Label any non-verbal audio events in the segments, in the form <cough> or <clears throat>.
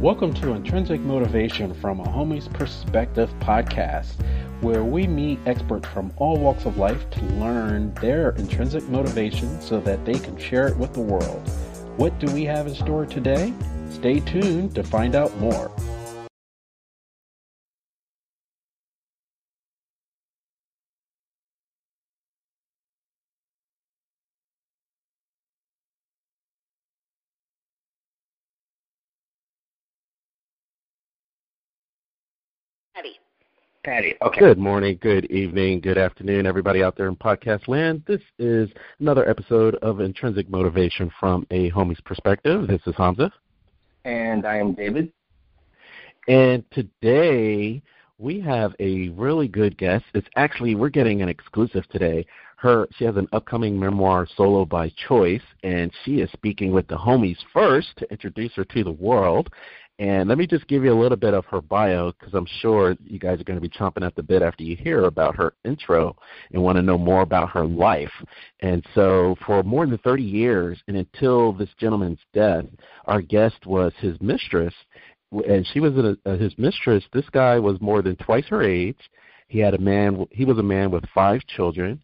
Welcome to Intrinsic Motivation from a Homie's Perspective podcast, where we meet experts from all walks of life to learn their intrinsic motivation so that they can share it with the world. What do we have in store today? Stay tuned to find out more. Patty. Okay. Good morning, good evening, good afternoon, everybody out there in podcast land. This is another episode of Intrinsic Motivation from a Homie's Perspective. This is Hamza. And I am David. And today we have a really good guest. It's actually we're getting an exclusive today. Her she has an upcoming memoir solo by choice and she is speaking with the homies first to introduce her to the world. And let me just give you a little bit of her bio because I'm sure you guys are going to be chomping at the bit after you hear about her intro and want to know more about her life. And so, for more than 30 years and until this gentleman's death, our guest was his mistress, and she was a, a, his mistress. This guy was more than twice her age. He had a man. He was a man with five children.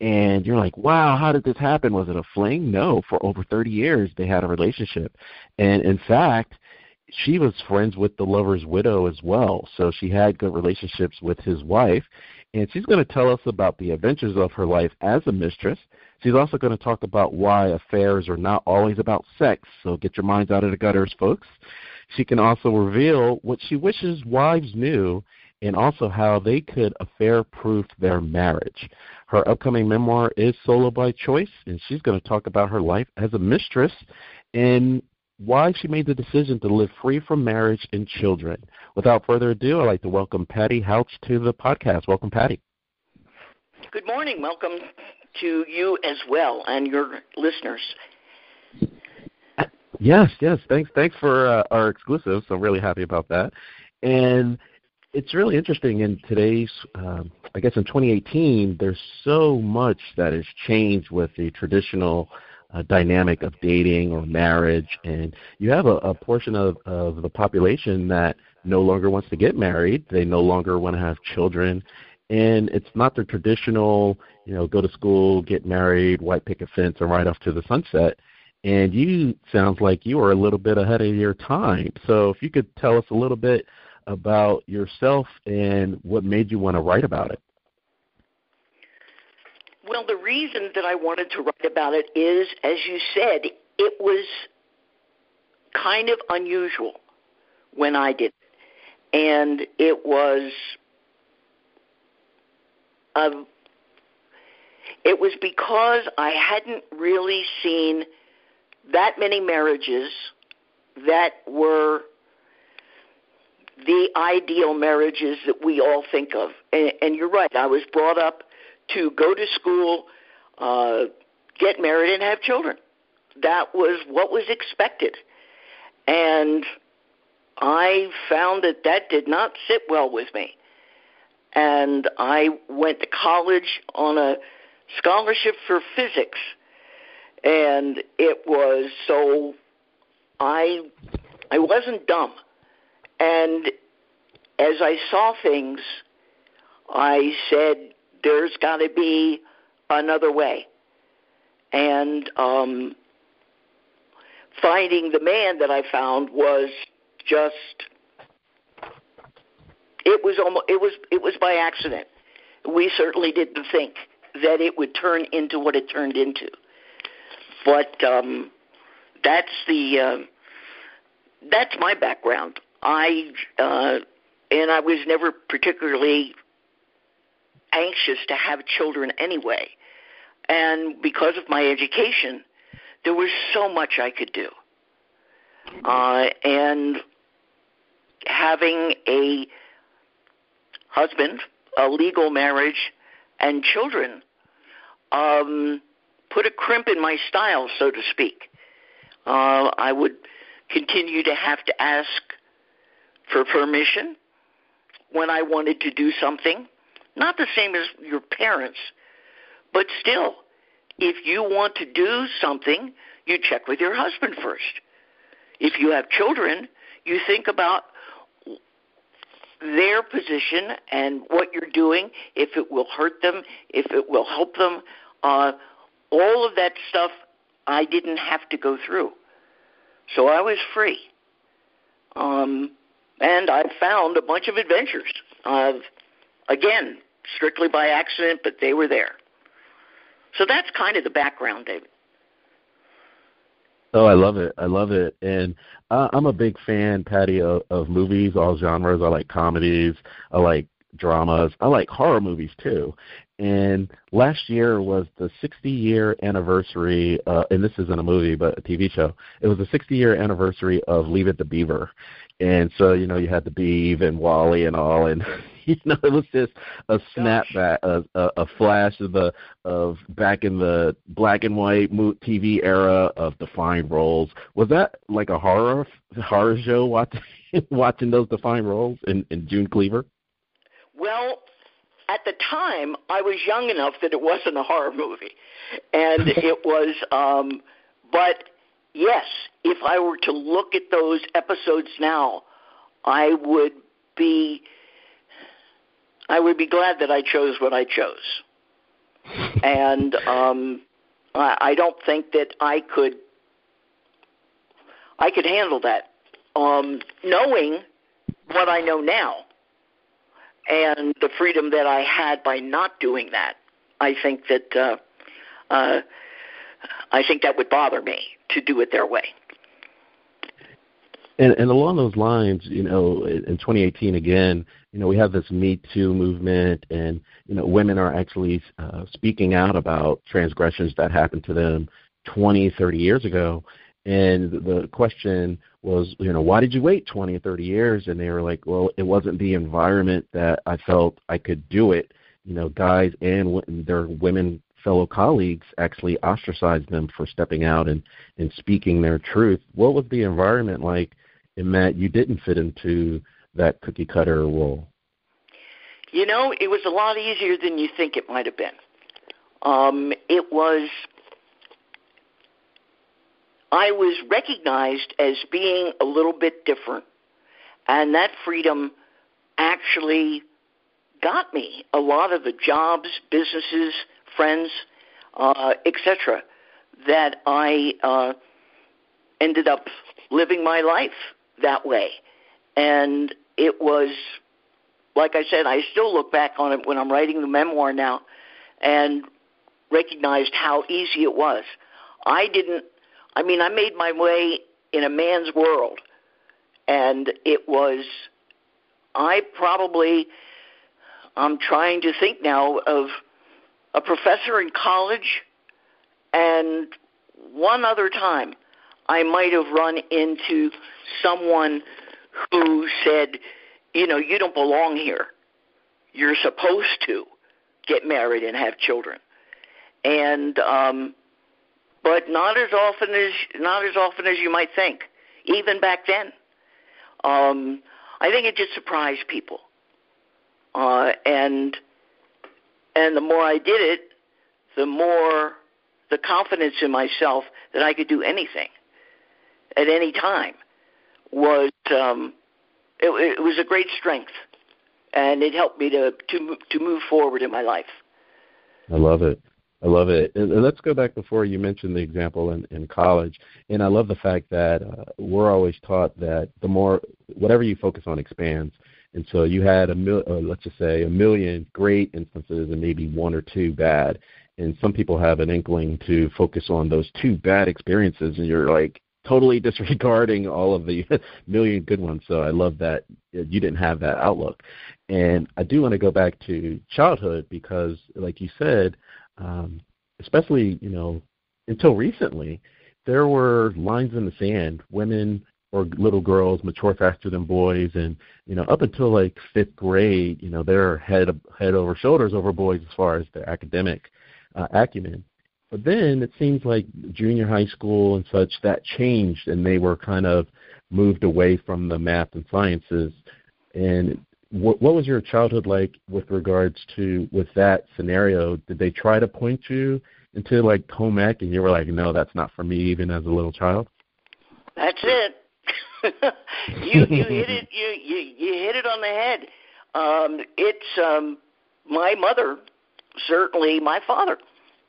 And you're like, wow, how did this happen? Was it a fling? No, for over 30 years they had a relationship. And in fact, she was friends with the lover's widow as well, so she had good relationships with his wife. And she's going to tell us about the adventures of her life as a mistress. She's also going to talk about why affairs are not always about sex, so get your minds out of the gutters, folks. She can also reveal what she wishes wives knew and also how they could affair proof their marriage. Her upcoming memoir is Solo by Choice, and she's going to talk about her life as a mistress and why she made the decision to live free from marriage and children. Without further ado, I'd like to welcome Patty Houch to the podcast. Welcome, Patty. Good morning. Welcome to you as well and your listeners. Yes, yes. Thanks, thanks for uh, our exclusive. So I'm really happy about that. And it's really interesting in today's, um, I guess, in 2018, there's so much that has changed with the traditional uh, dynamic of dating or marriage, and you have a, a portion of, of the population that no longer wants to get married. They no longer want to have children, and it's not the traditional, you know, go to school, get married, white picket fence, and ride off to the sunset. And you sounds like you are a little bit ahead of your time. So if you could tell us a little bit about yourself and what made you want to write about it. Well, the reason that I wanted to write about it is, as you said, it was kind of unusual when I did it. And it was a, it was because I hadn't really seen that many marriages that were the ideal marriages that we all think of. And, and you're right, I was brought up to go to school, uh, get married, and have children. That was what was expected. And I found that that did not sit well with me. And I went to college on a scholarship for physics. And it was so I I wasn't dumb. And as I saw things, I said, there's got to be another way. And um, finding the man that I found was just it was almost it was it was by accident. We certainly didn't think that it would turn into what it turned into. But um, that's the uh, that's my background. I uh, and I was never particularly anxious to have children anyway. And because of my education, there was so much I could do. Uh, and having a husband, a legal marriage, and children um, put a crimp in my style, so to speak. Uh, I would continue to have to ask for permission when I wanted to do something. Not the same as your parents, but still, if you want to do something, you check with your husband first. if you have children, you think about their position and what you're doing, if it will hurt them, if it will help them. Uh, all of that stuff I didn't have to go through. So I was free. Um, and I found a bunch of adventures. Uh, again, strictly by accident, but they were there. So that's kind of the background, David. Oh, I love it. I love it. And uh, I'm a big fan, Patty, of, of movies, all genres. I like comedies. I like dramas. I like horror movies too. And last year was the 60 year anniversary, uh, and this isn't a movie, but a TV show. It was the 60 year anniversary of Leave It to Beaver. And so, you know, you had the Beav and Wally and all, and <laughs> you know, it was just a snapback, a, a, a flash of the of back in the black and white TV era of defined roles. Was that like a horror horror show watching <laughs> watching those defined roles in, in June Cleaver? Well, at the time, I was young enough that it wasn't a horror movie, and <laughs> it was. um But yes, if I were to look at those episodes now, I would be I would be glad that I chose what I chose. <laughs> and um I, I don't think that I could I could handle that. Um knowing what I know now and the freedom that I had by not doing that, I think that uh uh I think that would bother me to do it their way. And, and along those lines, you know, in 2018 again, you know, we have this Me Too movement, and you know, women are actually uh, speaking out about transgressions that happened to them 20, 30 years ago. And the question was, you know, why did you wait 20 or 30 years? And they were like, well, it wasn't the environment that I felt I could do it. You know, guys and their women fellow colleagues actually ostracized them for stepping out and, and speaking their truth. What was the environment like in that you didn't fit into that cookie cutter role? You know, it was a lot easier than you think it might have been. Um, it was, I was recognized as being a little bit different, and that freedom actually got me a lot of the jobs, businesses, friends, uh, etc., that I uh, ended up living my life that way. And it was, like I said, I still look back on it when I'm writing the memoir now and recognized how easy it was. I didn't, I mean, I made my way in a man's world, and it was, I probably, I'm trying to think now of a professor in college, and one other time I might have run into someone who said, you know, you don't belong here. You're supposed to get married and have children. And um but not as often as not as often as you might think, even back then. Um I think it just surprised people. Uh and and the more I did it, the more the confidence in myself that I could do anything at any time was um, it, it was a great strength, and it helped me to to to move forward in my life. I love it. I love it. And let's go back before you mentioned the example in, in college. And I love the fact that uh, we're always taught that the more, whatever you focus on expands. And so you had a mil, uh, let's just say a million great instances and maybe one or two bad. And some people have an inkling to focus on those two bad experiences, and you're like totally <laughs> disregarding all of the <laughs> million good ones. So I love that you didn't have that outlook. And I do want to go back to childhood because, like you said, um, especially you know until recently, there were lines in the sand. Women or little girls mature faster than boys and you know up until like fifth grade you know they're head head over shoulders over boys as far as their academic uh, acumen but then it seems like junior high school and such that changed and they were kind of moved away from the math and sciences and what, what was your childhood like with regards to with that scenario did they try to point you into like home ec and you were like no that's not for me even as a little child that's it <laughs> you you hit it you, you you hit it on the head. Um, it's um, my mother, certainly my father,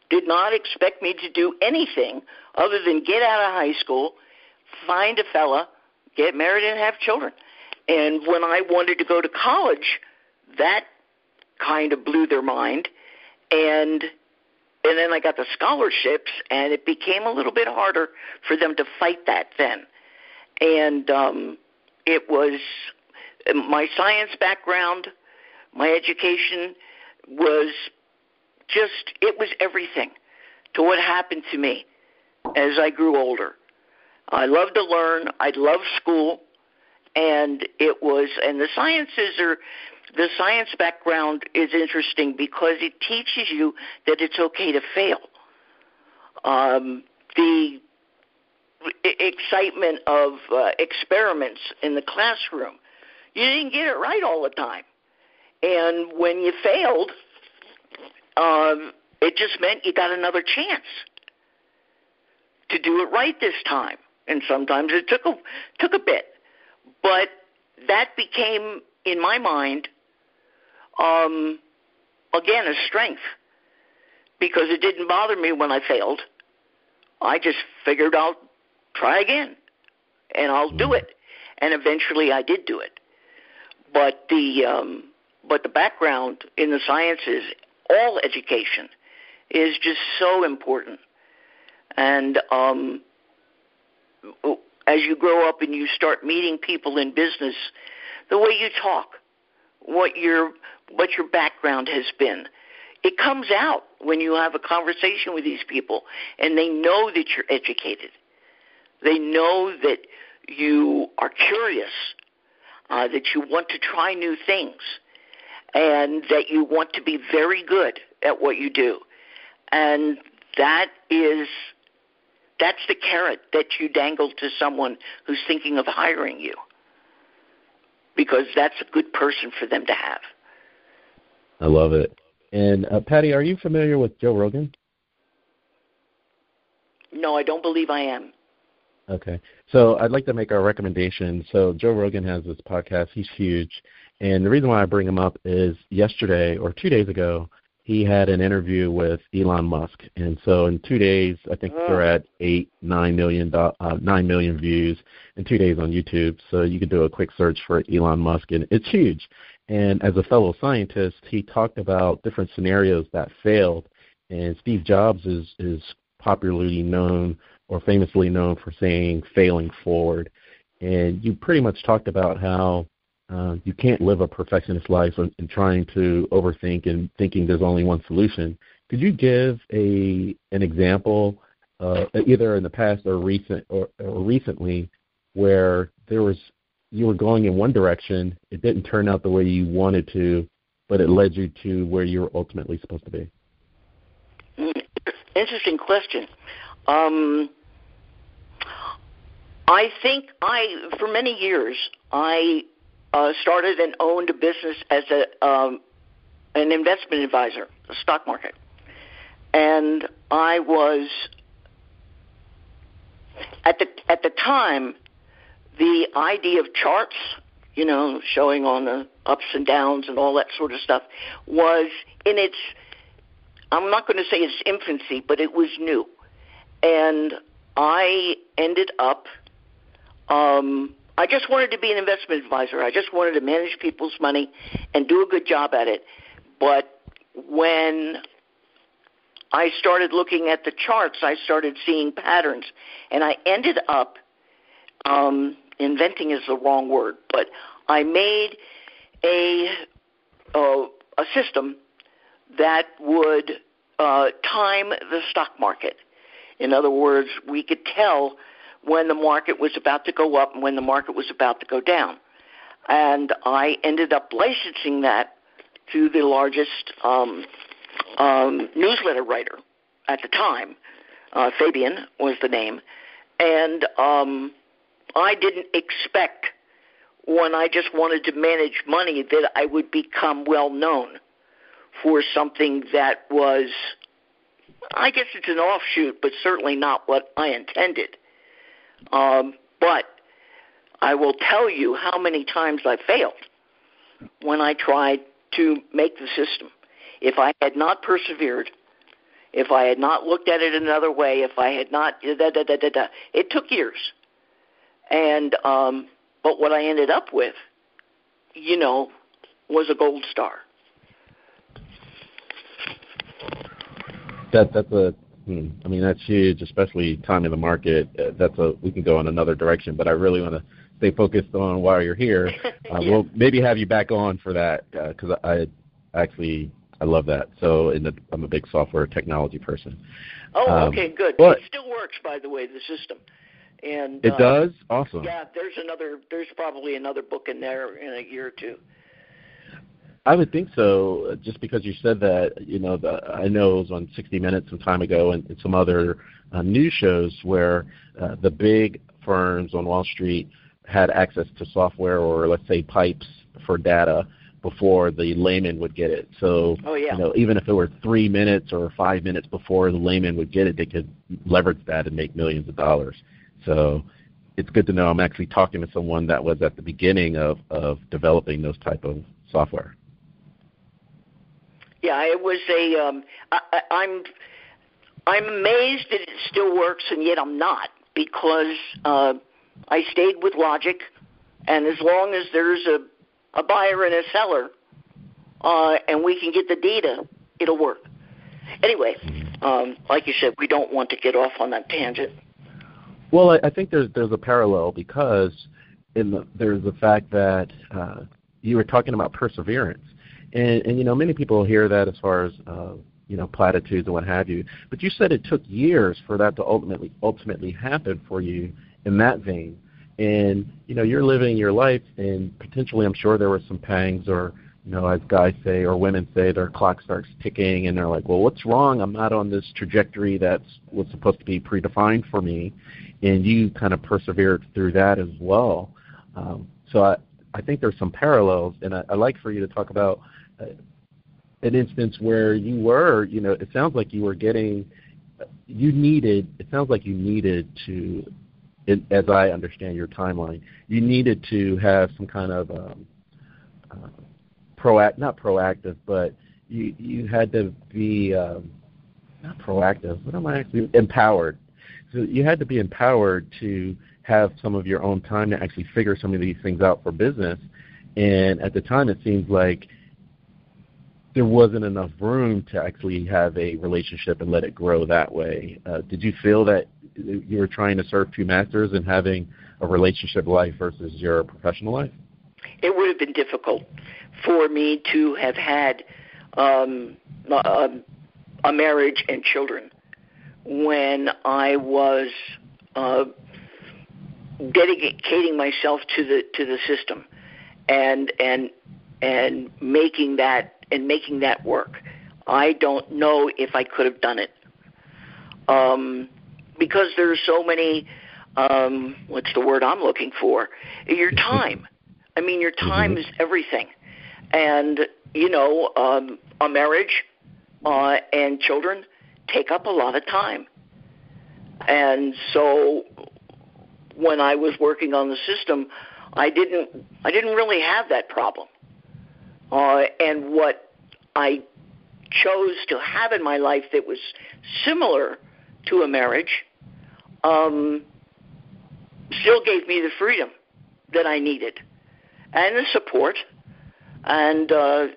did not expect me to do anything other than get out of high school, find a fella, get married, and have children. And when I wanted to go to college, that kind of blew their mind, and and then I got the scholarships, and it became a little bit harder for them to fight that then. And um, it was my science background, my education was just it was everything to what happened to me as I grew older. I loved to learn. I loved school, and it was and the sciences are the science background is interesting because it teaches you that it's okay to fail. Um, the excitement of uh, experiments in the classroom. You didn't get it right all the time. And when you failed, um, it just meant you got another chance to do it right this time. And sometimes it took a took a bit, but that became, in my mind, um, again a strength because it didn't bother me when I failed. I just figured I'll try again, and I'll do mm. it. And eventually, I did do it. But the um, but the background in the sciences, all education, is just so important. And um, as you grow up and you start meeting people in business, the way you talk, what your what your background has been, it comes out when you have a conversation with these people, and they know that you're educated. They know that you are curious, uh, that you want to try new things, and that you want to be very good at what you do. And that is that's the carrot that you dangle to someone who's thinking of hiring you. Because that's a good person for them to have. I love it. And uh, Patty, are you familiar with Joe Rogan? No, I don't believe I am. Okay. So I'd like to make a recommendation. So Joe Rogan has this podcast. He's huge. And the reason why I bring him up is yesterday or two days ago, he had an interview with Elon Musk. And so in two days, I think oh. they're at eight, nine million, uh, nine million views in two days on YouTube. So you could do a quick search for Elon Musk, and it's huge. And as a fellow scientist, he talked about different scenarios that failed. And Steve Jobs is is popularly known or famously known for saying failing forward. And you pretty much talked about how uh, you can't live a perfectionist life and, trying to overthink and thinking there's only one solution. Could you give a an example, uh, either in the past or recent or, or recently, where there was you were going in one direction, it didn't turn out the way you wanted to, but it led you to where you were ultimately supposed to be? Interesting question. Um, I think I, for many years, I uh, started and owned a business as a um, an investment advisor, the stock market, and I was at the at the time the idea of charts, you know, showing on the ups and downs and all that sort of stuff, was in its I'm not going to say its infancy, but it was new, and I ended up um, I just wanted to be an investment advisor. I just wanted to manage people's money and do a good job at it. But when I started looking at the charts, I started seeing patterns, and I ended up um, inventing is the wrong word, but I made a uh, a system that would uh, time the stock market. In other words, we could tell when the market was about to go up and when the market was about to go down. And I ended up licensing that to the largest um, um, newsletter writer at the time. Uh, Fabian was the name. And um, I didn't expect when I just wanted to manage money that I would become well known for something that was, I guess it's an offshoot, but certainly not what I intended. Um, but I will tell you how many times I failed when I tried to make the system. If I had not persevered, if I had not looked at it another way, if I had not da da da da da, it took years. And um, but what I ended up with, you know, was a gold star. That that's a hmm, I mean that's huge, especially timing the market. Uh, that's a we can go in another direction, but I really want to stay focused on while you're here. <laughs> Uh, yeah. We'll maybe have you back on for that because uh, I actually I love that. So in the, I'm a big software technology person. Oh, um, okay, good. But, it still works, by the way, the system. And it uh, does. Awesome. Yeah, there's another. There's probably another book in there in a year or two. I would think so, just because you said that. You know, the, I know it was on 60 Minutes some time ago, and, and some other uh, news shows where uh, the big firms on Wall Street had access to software or let's say pipes for data before the layman would get it. So oh, yeah. you know, even if it were three minutes or five minutes before the layman would get it, they could leverage that and make millions of dollars. So it's good to know I'm actually talking to someone that was at the beginning of, of developing those type of software. Yeah, it was a. Um, I, I'm I'm amazed that it still works, and yet I'm not because uh, I stayed with logic, and as long as there's a a buyer and a seller, uh, and we can get the data, it'll work. Anyway, um, like you said, we don't want to get off on that tangent. Well, I, I think there's there's a parallel because in the, there's the fact that uh, you were talking about perseverance, and, and you know many people hear that as far as uh, you know platitudes and what have you, but you said it took years for that to ultimately ultimately happen for you in that vein, and you know you're living your life, and potentially I'm sure there were some pangs or you know, as guys say or women say, their clock starts ticking and they're like, well, what's wrong? I'm not on this trajectory that's was supposed to be predefined for me and you kind of persevered through that as well. Um, so I, I think there's some parallels, and I, I'd like for you to talk about an instance where you were, you know, it sounds like you were getting, you needed, it sounds like you needed to, as I understand your timeline, you needed to have some kind of um, uh, proact, not proactive, but you you had to be um, not proactive. What am I actually empowered? So you had to be empowered to have some of your own time to actually figure some of these things out for business. And at the time, it seems like there wasn't enough room to actually have a relationship and let it grow that way. Uh, did you feel that you were trying to serve two masters and having a relationship life versus your professional life? It would have been difficult for me to have had um, a, a marriage and children when I was uh, dedicating myself to the to the system and and and making that and making that work. I don't know if I could have done it um, because there's so many. Um, what's the word I'm looking for? Your time. I mean, your time mm-hmm. is everything, and you know, um, a marriage uh, and children take up a lot of time. And so when I was working on the system, I didn't I didn't really have that problem. Uh, and what I chose to have in my life that was similar to a marriage um, still gave me the freedom that I needed and the support, and uh,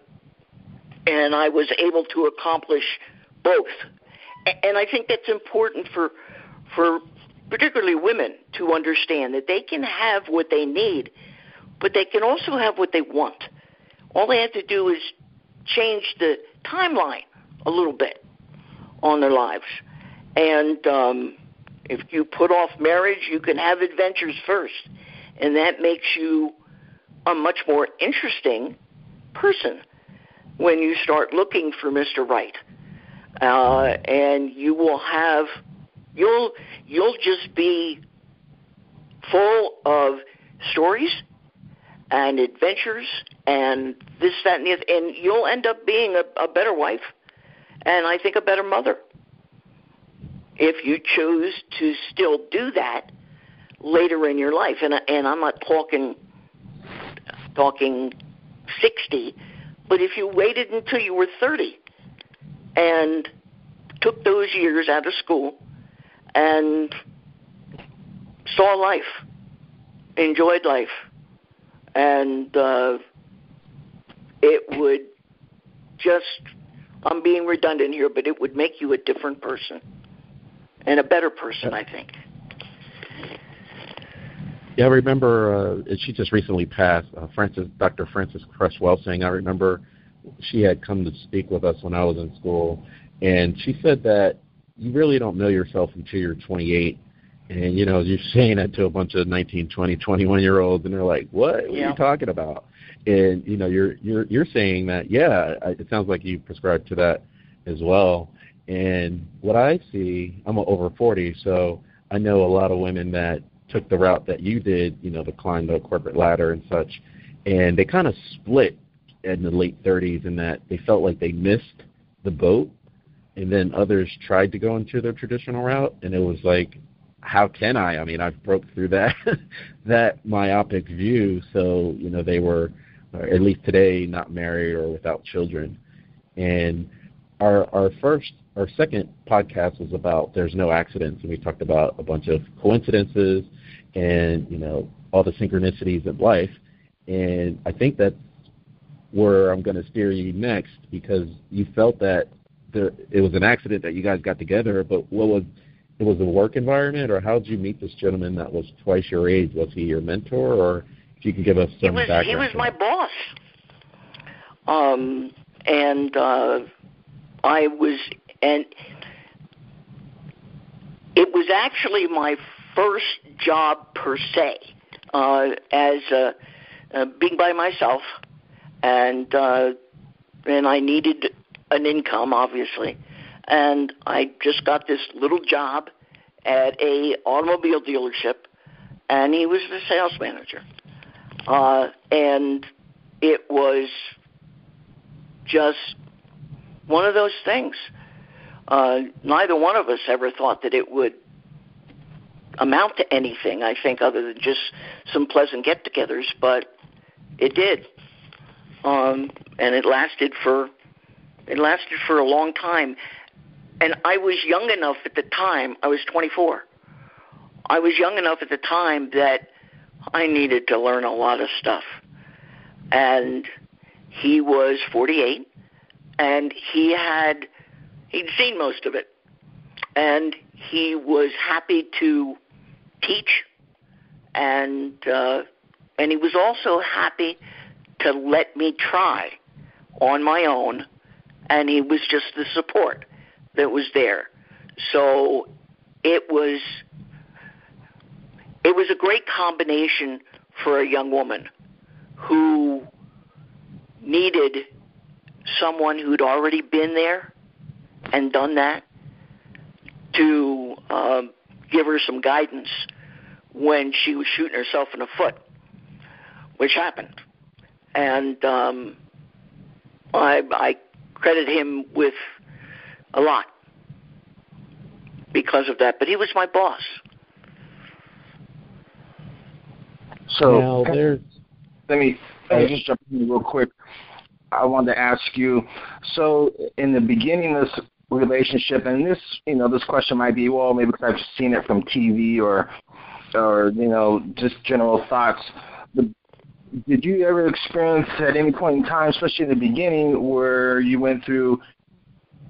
and I was able to accomplish both and I think that's important for for particularly women to understand that they can have what they need, but they can also have what they want. All they have to do is change the timeline a little bit on their lives. And um, if you put off marriage, you can have adventures first, and that makes you a much more interesting person when you start looking for Mr. Right uh, and you will have you'll you'll just be full of stories and adventures and this that and the other, and you'll end up being a, a better wife and I think a better mother if you choose to still do that later in your life, and and I'm not talking talking sixty, but if you waited until you were thirty, and took those years out of school, and saw life, enjoyed life, and uh, it would just. I'm being redundant here, but it would make you a different person and a better person, I think. Yeah, I remember uh, she just recently passed. Uh, Frances, Dr. Frances Cress Welsing. I remember she had come to speak with us when I was in school, and she said that you really don't know yourself until you're 28. And you know, you're saying that to a bunch of 19, 20, 21 year olds, and they're like, "What? What yeah. are you talking about?" And you know, you're you're you're saying that, yeah. It sounds like you prescribe to that as well. And what I see, I'm over 40, so I know a lot of women that took the route that you did, you know, to climb the corporate ladder and such, and they kind of split in the late 30s in that they felt like they missed the boat, and then others tried to go into their traditional route, and it was like, how can I? I mean, I've broke through that <laughs> that myopic view, so you know they were, uh, at least today, not married or without children, and our our first our second podcast was about there's no accidents, and we talked about a bunch of coincidences and you know all the synchronicities of life. And I think that's where I'm going to steer you next because you felt that there it was an accident that you guys got together, but what was it was a work environment, or how did you meet this gentleman that was twice your age? Was he your mentor, or if you can give us some he was, background? He was my boss. Um, and uh, I was and it was actually my first job per se, uh, as uh, uh, being by myself, and uh, and I needed an income, obviously, and I just got this little job at a automobile dealership, and he was the sales manager, uh, and it was just one of those things uh, neither one of us ever thought that it would amount to anything, I think, other than just some pleasant get togethers, but it did. Um, and it lasted for it lasted for a long time. And I was young enough at the time, I was 24. I was young enough at the time that I needed to learn a lot of stuff. And he was 48 and he had He'd seen most of it. And he was happy to teach and uh, and he was also happy to let me try on my own and he was just the support that was there so it was it was a great combination for a young woman who needed someone who'd already been there and done that to um, give her some guidance when she was shooting herself in the foot, which happened. And um, I, I credit him with a lot because of that. But he was my boss. So now, there's, let me just jump in real quick. I wanted to ask you. So in the beginning of this relationship and this you know this question might be well maybe because i've seen it from tv or or you know just general thoughts but did you ever experience at any point in time especially in the beginning where you went through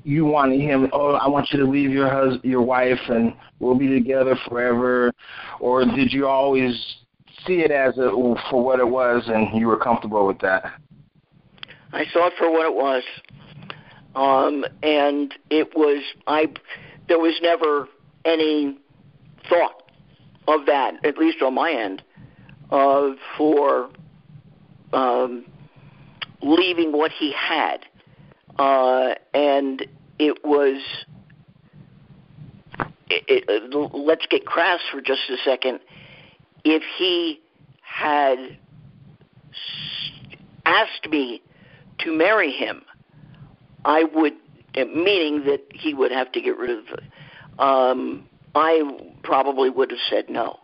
you wanted him oh i want you to leave your husband your wife and we'll be together forever. Or did you always see it as a for what it was and you were comfortable with that? I saw it for what it was. Um, and it was I. There was never any thought of that, at least on my end, uh, for um, leaving what he had, uh, and it was. It, it, let's get crass for just a second. If he had asked me to marry him, I would, meaning that he would have to get rid of. Um, I probably would have said no,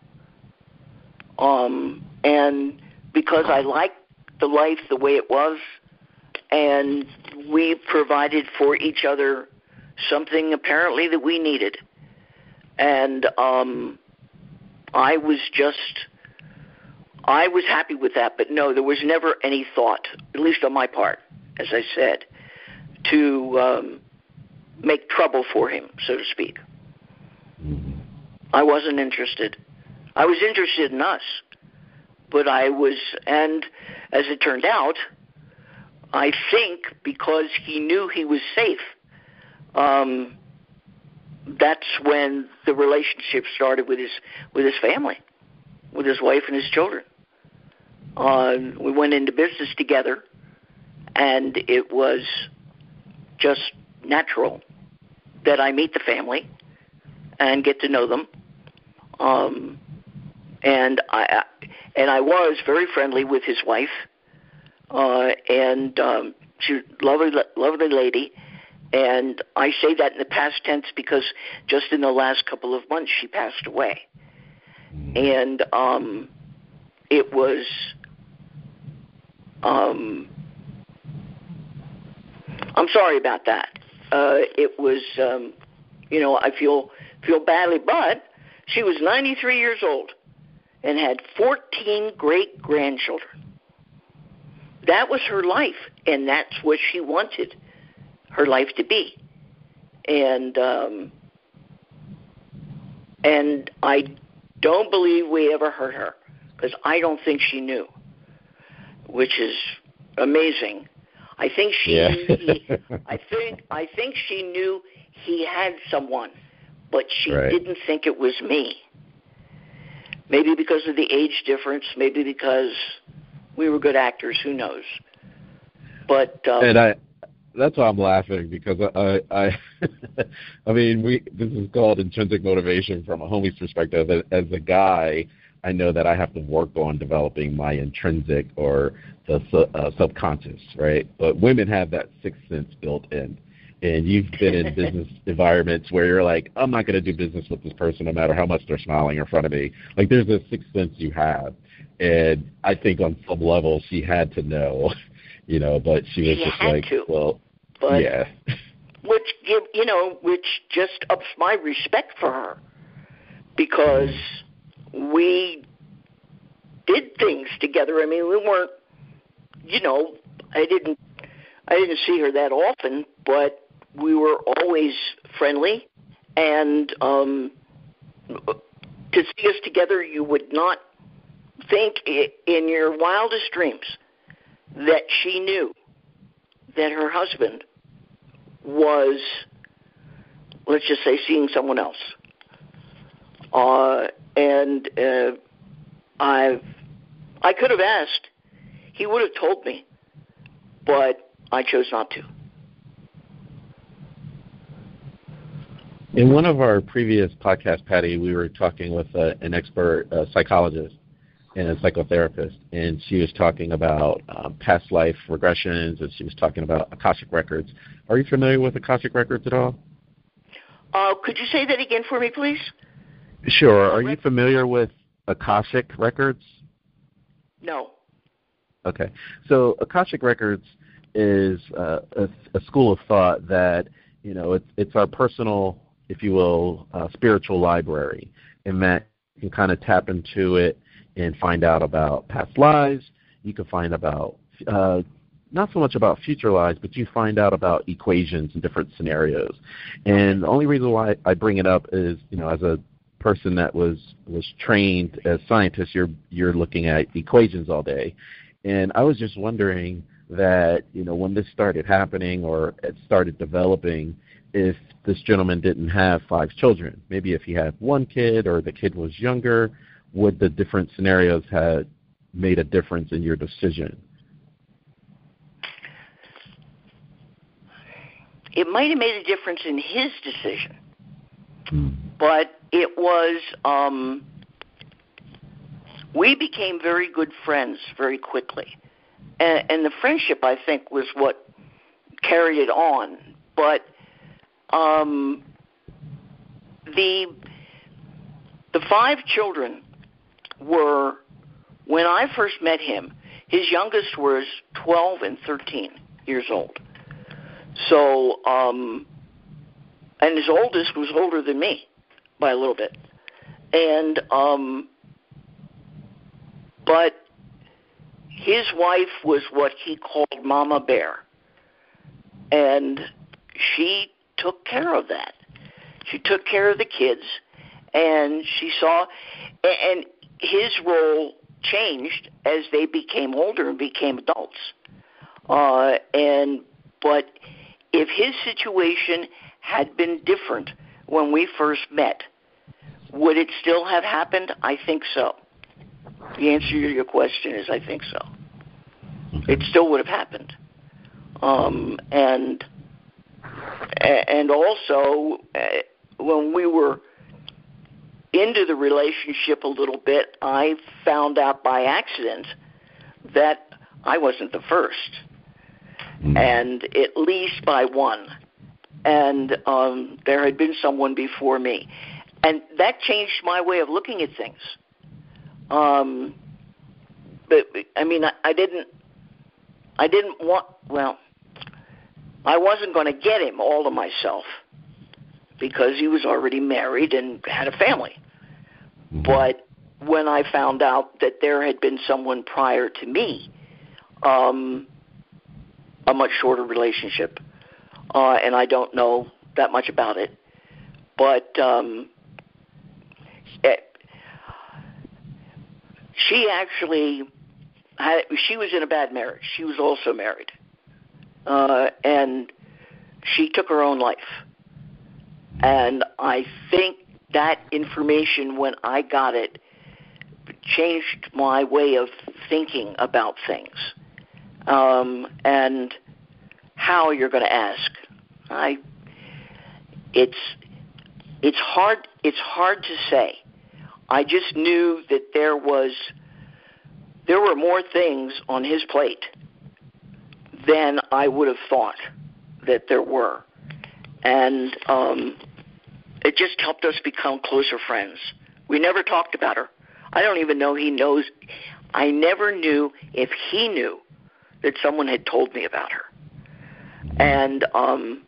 Um, and because I liked the life the way it was, and we provided for each other something apparently that we needed. And um, I was just, I was happy with that. But no, there was never any thought, at least on my part, as I said, to um, make trouble for him, so to speak. I wasn't interested. I was interested in us, but I was, and as it turned out, I think because he knew he was safe, um, that's when the relationship started with his with his family, with his wife and his children. Uh, we went into business together, and it was just natural that I meet the family and get to know them. Um, and I and I was very friendly with his wife, uh, and um, she's lovely, lovely lady. And I say that in the past tense because just in the last couple of months she passed away, and um, it was. Um, I'm sorry about that. Uh, it was, um, you know, I feel feel badly, but she was 93 years old and had 14 great grandchildren. That was her life, and that's what she wanted her life to be. And um, and I don't believe we ever hurt her because I don't think she knew, which is amazing. I think she. Yeah. I think I think she knew he had someone, but she right. didn't think it was me. Maybe because of the age difference. Maybe because we were good actors. Who knows? But um, and I. That's why I'm laughing because I, I, I <laughs> mean, we. This is called intrinsic motivation from a homie's perspective. As a guy, I know that I have to work on developing my intrinsic or the uh, subconscious, right? But women have that sixth sense built in. And you've been in business <laughs> environments where you're like, I'm not going to do business with this person no matter how much they're smiling in front of me. Like there's a sixth sense you have. And I think on some level she had to know, <laughs> you know, but she was she just like, to. well, but yeah. <laughs> Which give you know, which just ups my respect for her because we did things together. I mean, we weren't, you know, I didn't, I didn't see her that often, but we were always friendly, and um, to see us together, you would not think in your wildest dreams that she knew that her husband was, let's just say, seeing someone else. Uh, and uh, I've I could have asked. He would have told me, but I chose not to. In one of our previous podcasts, Patty, we were talking with uh, an expert uh, psychologist and a psychotherapist, and she was talking about um, past life regressions, and she was talking about Akashic records. Are you familiar with Akashic records at all? Uh, could you say that again for me, please? Sure. Are you familiar with Akashic records? No. Okay. So Akashic records is uh, a, a, school of thought that you know it's it's our personal, if you will, uh, spiritual library, and that you can kind of tap into it and find out about past lives. You can find about uh, not so much about future lives, but you find out about equations and different scenarios. And the only reason why I bring it up is, you know, as a person that was was trained as scientist, you're you're looking at equations all day, and I was just wondering that you know when this started happening or it started developing, if this gentleman didn't have five children, maybe if he had one kid or the kid was younger, would the different scenarios have made a difference in your decision? It might have made a difference in his decision, hmm. but it was um, we became very good friends very quickly, and, and the friendship I think was what carried it on. But um, the the five children were when I first met him, his youngest was 12 and 13 years old. So, um, and his oldest was older than me by a little bit. And, um, but his wife was what he called Mama Bear. And she took care of that. She took care of the kids, and she saw, and his role changed as they became older and became adults. Uh, and but if his situation had been different when we first met, would it still have happened? I think so. The answer to your question is I think so. It still would have happened. Um, and and also uh, when we were into the relationship a little bit, I found out by accident that I wasn't the 1st mm-hmm. and at least by one. And um, there had been someone before me, and that changed my way of looking at things. Um, but I mean, I, I didn't, I didn't want. Well, I wasn't going to get him all to myself because he was already married and had a family. Mm-hmm. But when I found out that there had been someone prior to me, um, a much shorter relationship, uh, and I don't know that much about it, but um, it, she actually had, she was in a bad marriage. She was also married, uh, and she took her own life. And I think that information, when I got it, changed my way of thinking about things um, and how you're going to ask. I, it's it's hard it's hard to say. I just knew that there was there were more things on his plate than I would have thought that there were, and um, it just helped us become closer friends. We never talked about her. I don't even know he knows. I never knew if he knew that someone had told me about her. And um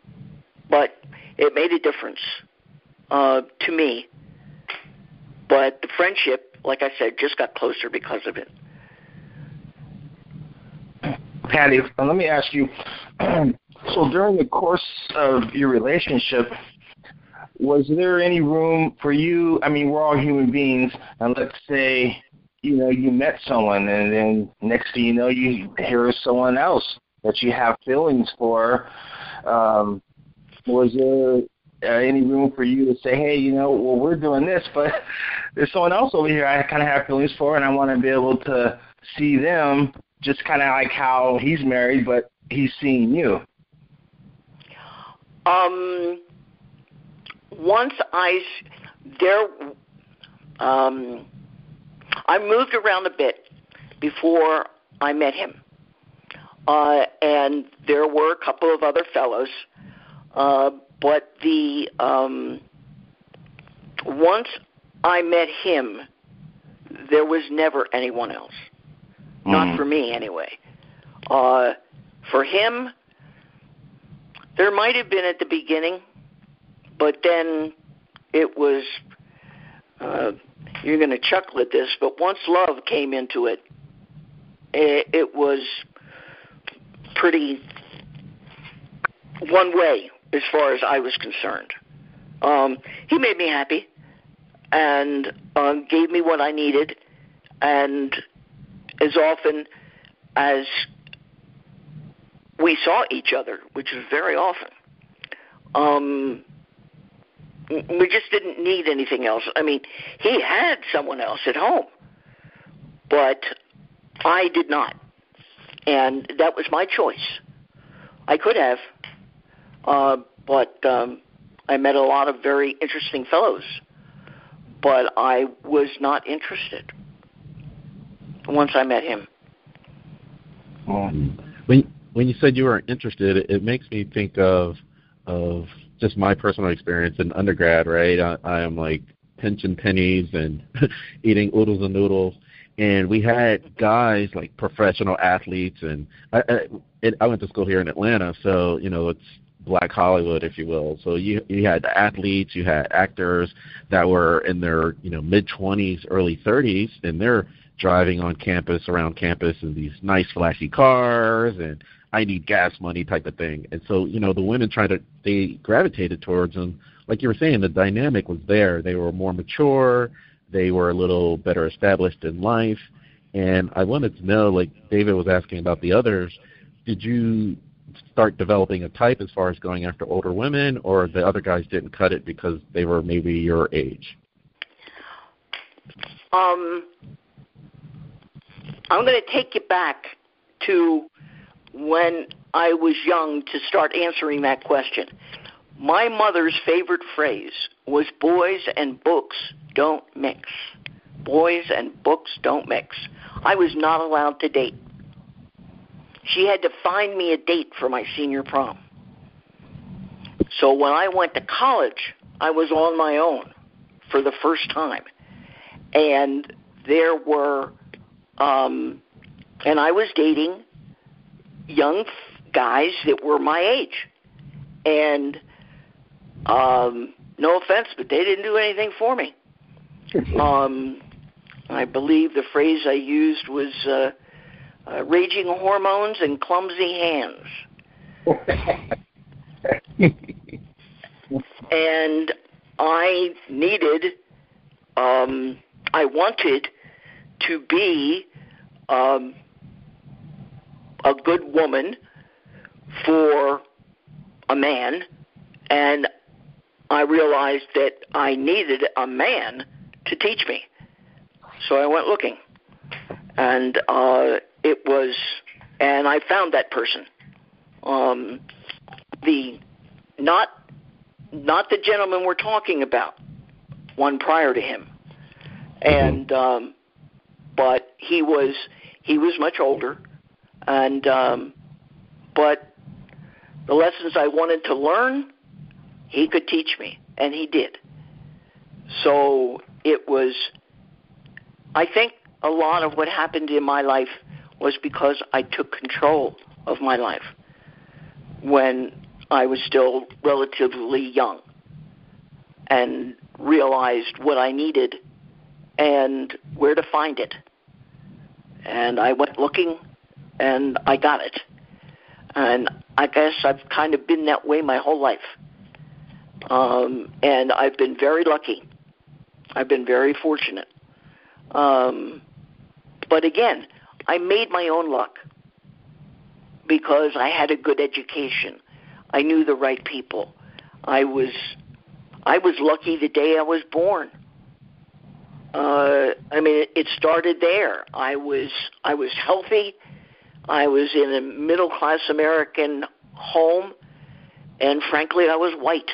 but it made a difference uh to me. But the friendship, like I said, just got closer because of it. Patty, let me ask you <clears throat> so during the course of your relationship, was there any room for you? I mean, we're all human beings, and let's say you know you met someone, and then next thing you know, you hear someone else that you have feelings for. Um, was there uh, any room for you to say, hey, you know, well, we're doing this, but <laughs> there's someone else over here I kind of have feelings for, and I want to be able to see them, just kind of like how he's married, but he's seeing you. Um, once I there um, I moved around a bit before I met him, uh, and there were a couple of other fellows, uh, but the um, once I met him, there was never anyone else. Not for me, anyway. Uh, for him, there might have been at the beginning but then it was uh, you're going to chuckle at this, but once love came into it, it, it was pretty one way as far as I was concerned. Um, he made me happy and um, gave me what I needed, and as often as we saw each other, which was very often, um, we just didn't need anything else. I mean, he had someone else at home, but I did not, and that was my choice. I could have, uh, but um, I met a lot of very interesting fellows, but I was not interested once I met him. When when you said you weren't interested, it, it makes me think of of just my personal experience in undergrad, right? I, I am like pinching pennies and <laughs> eating oodles and noodles, and we had guys like professional athletes, and I, I, it, I went to school here in Atlanta, so you know it's Black Hollywood, if you will. So you you had athletes, you had actors that were in their you know mid twenties, early thirties, and they're driving on campus, around campus, in these nice flashy cars, and I need gas money type of thing. And so you know the women tried to they gravitated towards them. Like you were saying, the dynamic was there. They were more mature. They were a little better established in life. And I wanted to know, like David was asking about the others, did you start developing a type as far as going after older women, or the other guys didn't cut it because they were maybe your age? Um, I'm going to take you back to when I was young to start answering that question. My mother's favorite phrase was boys and books don't mix. Boys and books don't mix. I was not allowed to date. She had to find me a date for my senior prom. So when I went to college, I was on my own for the first time. And there were, um, and I was dating young guys that were my age. And um, no offense, but they didn't do anything for me. <laughs> um, I believe the phrase I used was uh, uh, raging hormones and clumsy hands. <laughs> and I needed, um, I wanted to be um, a good woman for a man, and I realized that I needed a man to teach me. So I went looking, and uh, it was, and I found that person. Um, the not not the gentleman we're talking about, one prior to him, and um, but he was he was much older, and um, but the lessons I wanted to learn, he could teach me, and he did. So it was, I think, a lot of what happened in my life was because I took control of my life when I was still relatively young and realized what I needed and where to find it. And I went looking and I got it. And I guess I've kind of been that way my whole life. Um, and I've been very lucky. I've been very fortunate. Um, but again, I made my own luck because I had a good education. I knew the right people. I was I was lucky the day I was born. Uh, I mean, it started there. I was I was healthy. I was in a middle class American home, and frankly, I was white.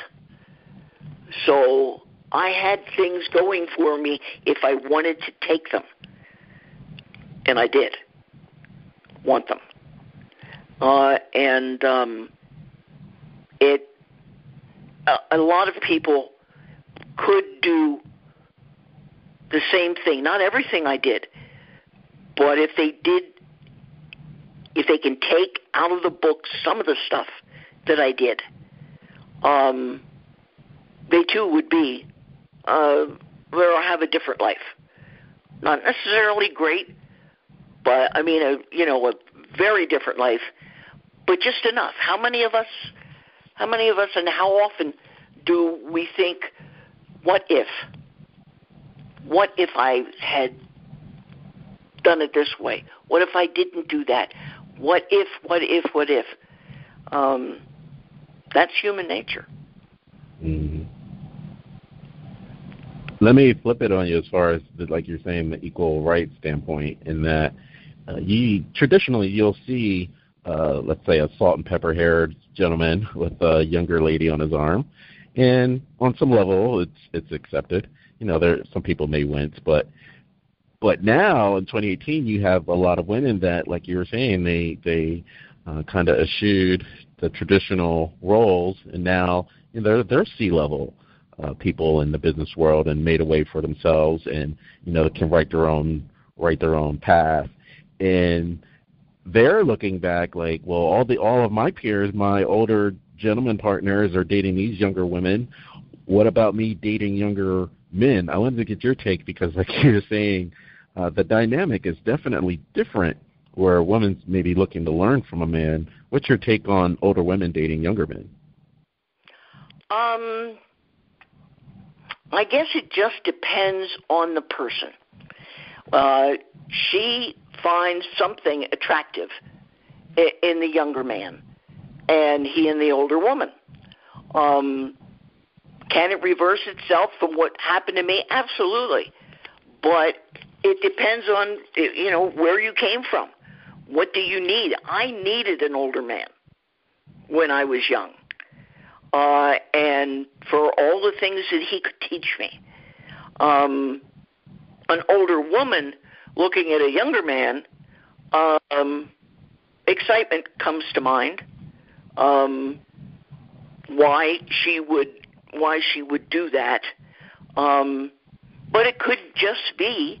So I had things going for me if I wanted to take them and I did want them. Uh, and um, it a, a lot of people could do the same thing. Not everything I did, but if they did, if they can take out of the book some of the stuff that I did, um, they too would be uh, will have a different life. Not necessarily great, but I mean, a you know, a very different life, but just enough. How many of us? How many of us, and how often do we think, "What if? What if I had done it this way? What if I didn't do that? What if? What if? What if?" Um, that's human nature. Mm-hmm. Let me flip it on you as far as the, like you're saying the equal rights standpoint in that uh, you traditionally you'll see uh, let's say a salt and pepper haired gentleman <laughs> with a younger lady on his arm, and on some level it's it's accepted. You know, there some people may wince, but but now in 2018 you have a lot of women that, like you were saying, they they uh, kind of eschewed the traditional roles, and now you know, they're they're C level uh, people in the business world and made a way for themselves, and you know can write their own write their own path. And they're looking back like, well, all the all of my peers, my older gentleman partners are dating these younger women. What about me dating younger men? I wanted to get your take because, <laughs> like you were saying, uh, the dynamic is definitely different where a woman's maybe looking to learn from a man. What's your take on older women dating younger men? Um, I guess it just depends on the person. Uh, she finds something attractive in the younger man, and he in the older woman. Um, can it reverse itself from what happened to me? Absolutely, but it depends on you know where you came from. What do you need? I needed an older man when I was young uh, and for all the things that he could teach me. Um, an older woman looking at a younger man, um, excitement comes to mind. Um, why she would why she would do that, um, but it could just be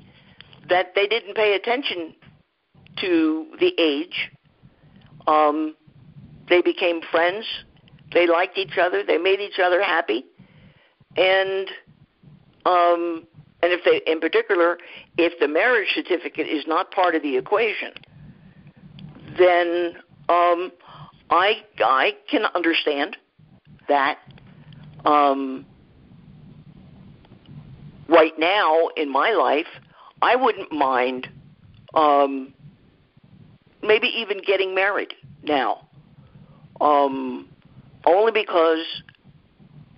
that they didn't pay attention to the age. Um, they became friends they liked each other. They made each other happy, and um, and if they, in particular, if the marriage certificate is not part of the equation, then um, I I can understand that. Um, right now in my life, I wouldn't mind um, maybe even getting married now. Um, only because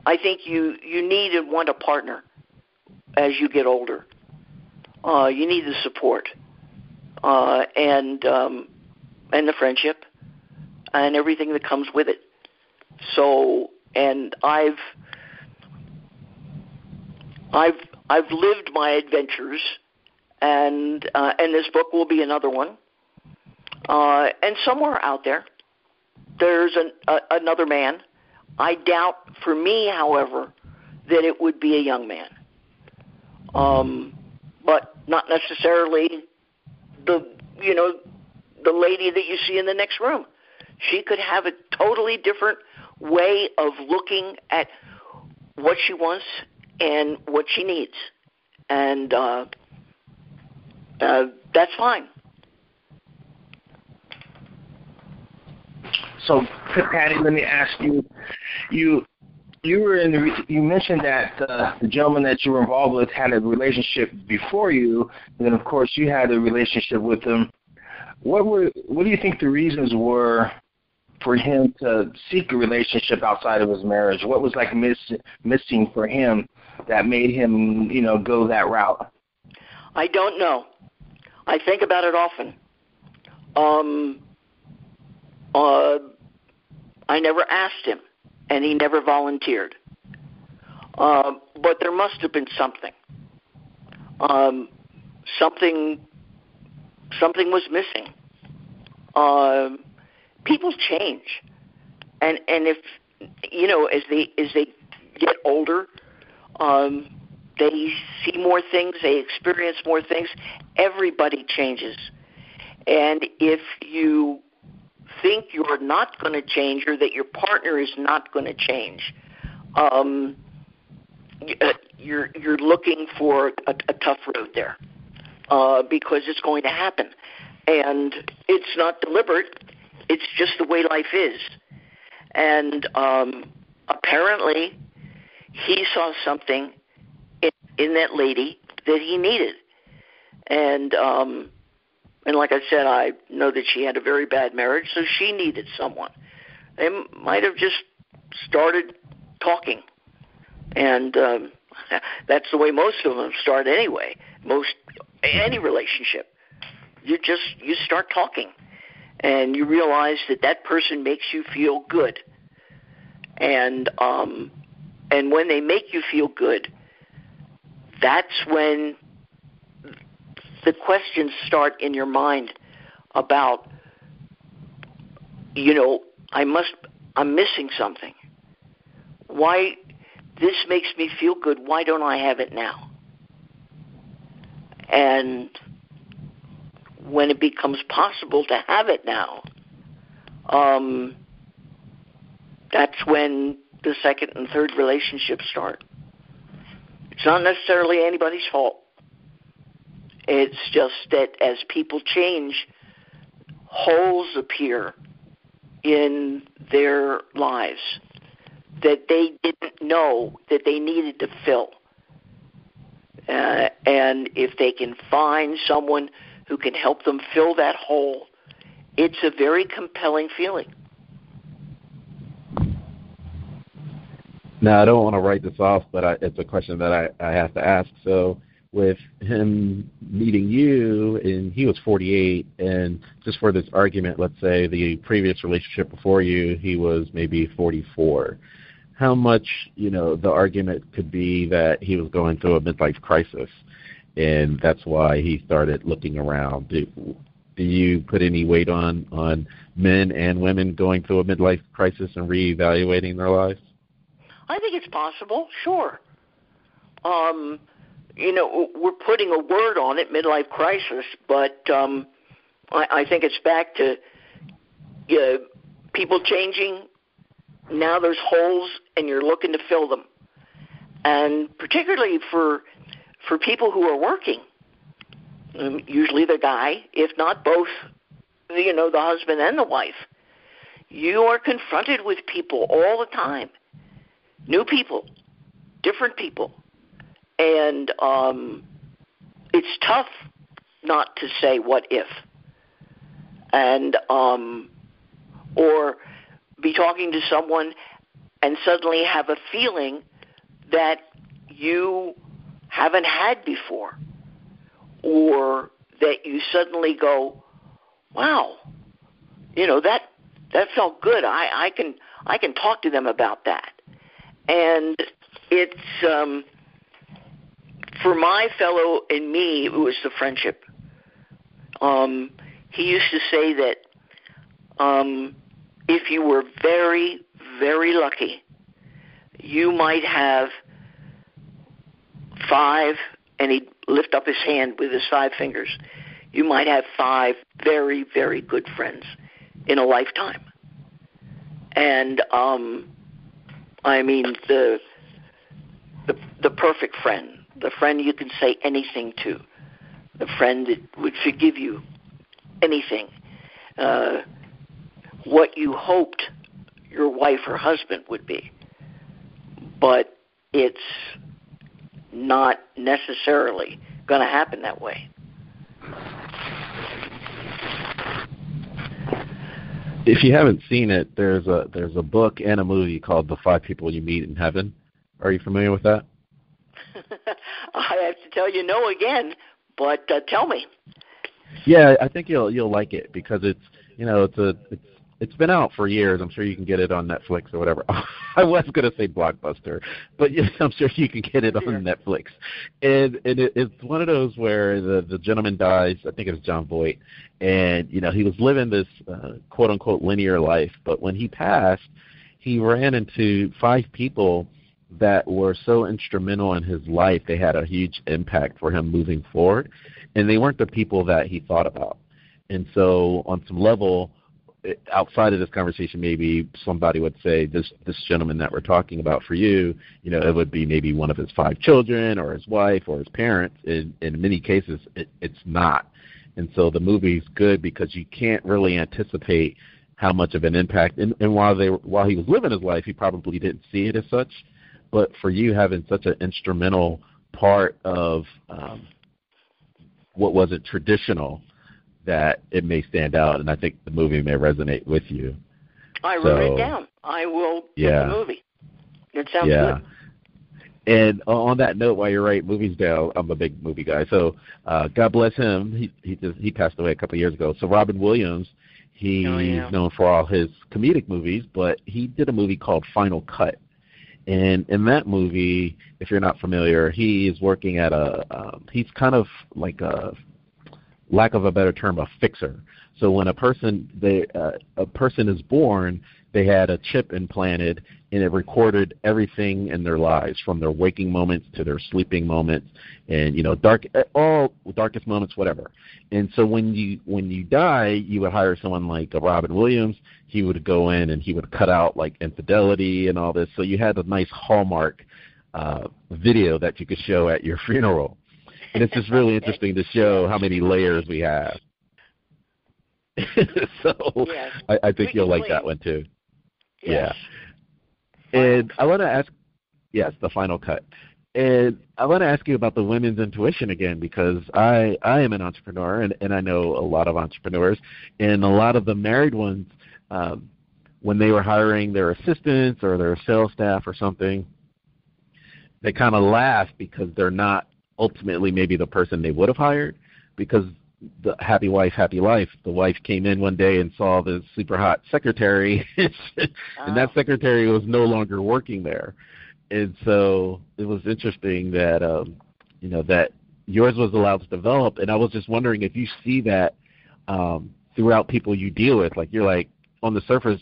I think you you need and want a partner as you get older. Uh, you need the support uh, and um, and the friendship and everything that comes with it. So, and I've I've I've lived my adventures, and uh, and this book will be another one. Uh, and somewhere out there, there's an, a, another man. I doubt, for me, however, that it would be a young man. Um, but not necessarily the you know the lady that you see in the next room. She could have a totally different way of looking at what she wants and what she needs, and uh, uh, that's fine. So, Patty, let me ask you, you you were in the you mentioned that uh, the gentleman that you were involved with had a relationship before you, and then of course you had a relationship with him. What were what do you think the reasons were for him to seek a relationship outside of his marriage? What was like miss, missing for him that made him you know go that route? I don't know. I think about it often. Um, uh, I never asked him, and he never volunteered. Uh, but there must have been something. Um, something, something was missing. Uh, people change, and and if you know as they as they get older, um, they see more things, they experience more things. Everybody changes, and if you think you're not going to change or that your partner is not going to change, um, uh, you're you're looking for a, a tough road there uh, because it's going to happen, and it's not deliberate. It's just the way life is, and um, apparently, he saw something in, in that lady that he needed, and um, and like I said, I know that she had a very bad marriage, so she needed someone. They might have just started talking, and um, <laughs> that's the way most of them start anyway. Most any relationship, you just you start talking, and you realize that that person makes you feel good, and um, and when they make you feel good, that's when the questions start in your mind about, you know, I must, I'm missing something. Why, this makes me feel good. Why don't I have it now? And when it becomes possible to have it now, um, that's when the second and third relationships start. It's not necessarily anybody's fault. It's just that as people change, holes appear in their lives that they didn't know that they needed to fill. Uh, and if they can find someone who can help them fill that hole, it's a very compelling feeling. Now, I don't want to write this off, but I, it's a question that I, I have to ask. So, with him meeting you, and he was 48, and just for this argument, let's say the previous relationship before you, he was maybe 44. How much, you know, the argument could be that he was going through a midlife crisis, and that's why he started looking around. Do, do you put any weight on on men and women going through a midlife crisis and reevaluating their lives? I think it's possible, sure. Um, you know, we're putting a word on it, midlife crisis, but um, I, I think it's back to uh, people changing. Now there's holes, and you're looking to fill them, and particularly for for people who are working, um, usually the guy, if not both, you know, the husband and the wife. You are confronted with people all the time, new people, different people. And um, it's tough not to say what if, and um, or be talking to someone and suddenly have a feeling that you haven't had before, or that you suddenly go, "Wow, you know that that felt good. I, I can I can talk to them about that," and it's um, for my fellow and me, it was the friendship. Um, he used to say that um, if you were very, very lucky, you might have five, and he'd lift up his hand with his five fingers. You might have five very, very good friends in a lifetime. And um, I mean the the the perfect friend the friend you can say anything to, the friend that would forgive you anything, uh, what you hoped your wife or husband would be. But it's not necessarily going to happen that way. If you haven't seen it, there's a there's a book and a movie called The Five People You Meet in Heaven. Are you familiar with that? <laughs> I have to tell you no again, but uh, tell me. Yeah, I think you'll you'll like it because it's you know it's a it's it's been out for years. I'm sure you can get it on Netflix or whatever. <laughs> I was going to say Blockbuster, but yes, I'm sure you can get it on Netflix. And and it, it's one of those where the the gentleman dies. I think it was Jon Voight, and you know he was living this uh, quote unquote linear life, but when he passed, he ran into five people that were so instrumental in his life. They had a huge impact for him moving forward, and they weren't the people that he thought about. And so, on some level, outside of this conversation, maybe somebody would say this this gentleman that we're talking about for you, you know, it would be maybe one of his five children or his wife or his parents. In in many cases, it, it's not. And so the movie's good because you can't really anticipate how much of an impact. And, and while they while he was living his life, he probably didn't see it as such but for you having such an instrumental part of um, what wasn't traditional that it may stand out, and I think the movie may resonate with you. I wrote so, it down. I will yeah. get the movie. It sounds yeah. good. And on that note, while you're right, movies down. I'm a big movie guy. So uh, God bless him. He he just he passed away a couple of years ago. So Robin Williams, he's oh, yeah. known for all his comedic movies, but he did a movie called Final Cut, and in that movie, if you're not familiar, he is working at a. Um, he's kind of like a lack of a better term, a fixer. So when a person they uh, a person is born, they had a chip implanted and it recorded everything in their lives from their waking moments to their sleeping moments and you know dark all darkest moments whatever. And so when you when you die you would hire someone like a robin williams. He would go in and he would cut out like infidelity and all this. So you had a nice hallmark uh video that you could show at your <laughs> funeral and it's just really interesting to show how many layers we have <laughs> so yes. I, I think you'll like that one too Yes. Yeah. And I want to ask, yes, the final cut. And I want to ask you about the women's intuition again because I I am an entrepreneur and and I know a lot of entrepreneurs and a lot of the married ones um, when they were hiring their assistants or their sales staff or something, they kind of laugh because they're not ultimately maybe the person they would have hired because the happy wife, happy life. The wife came in one day and saw the super hot secretary, <laughs> and that oh. secretary was no longer working there. And so it was interesting that um, you know that yours was allowed to develop. And I was just wondering if you see that um, throughout people you deal with. Like you're like on the surface,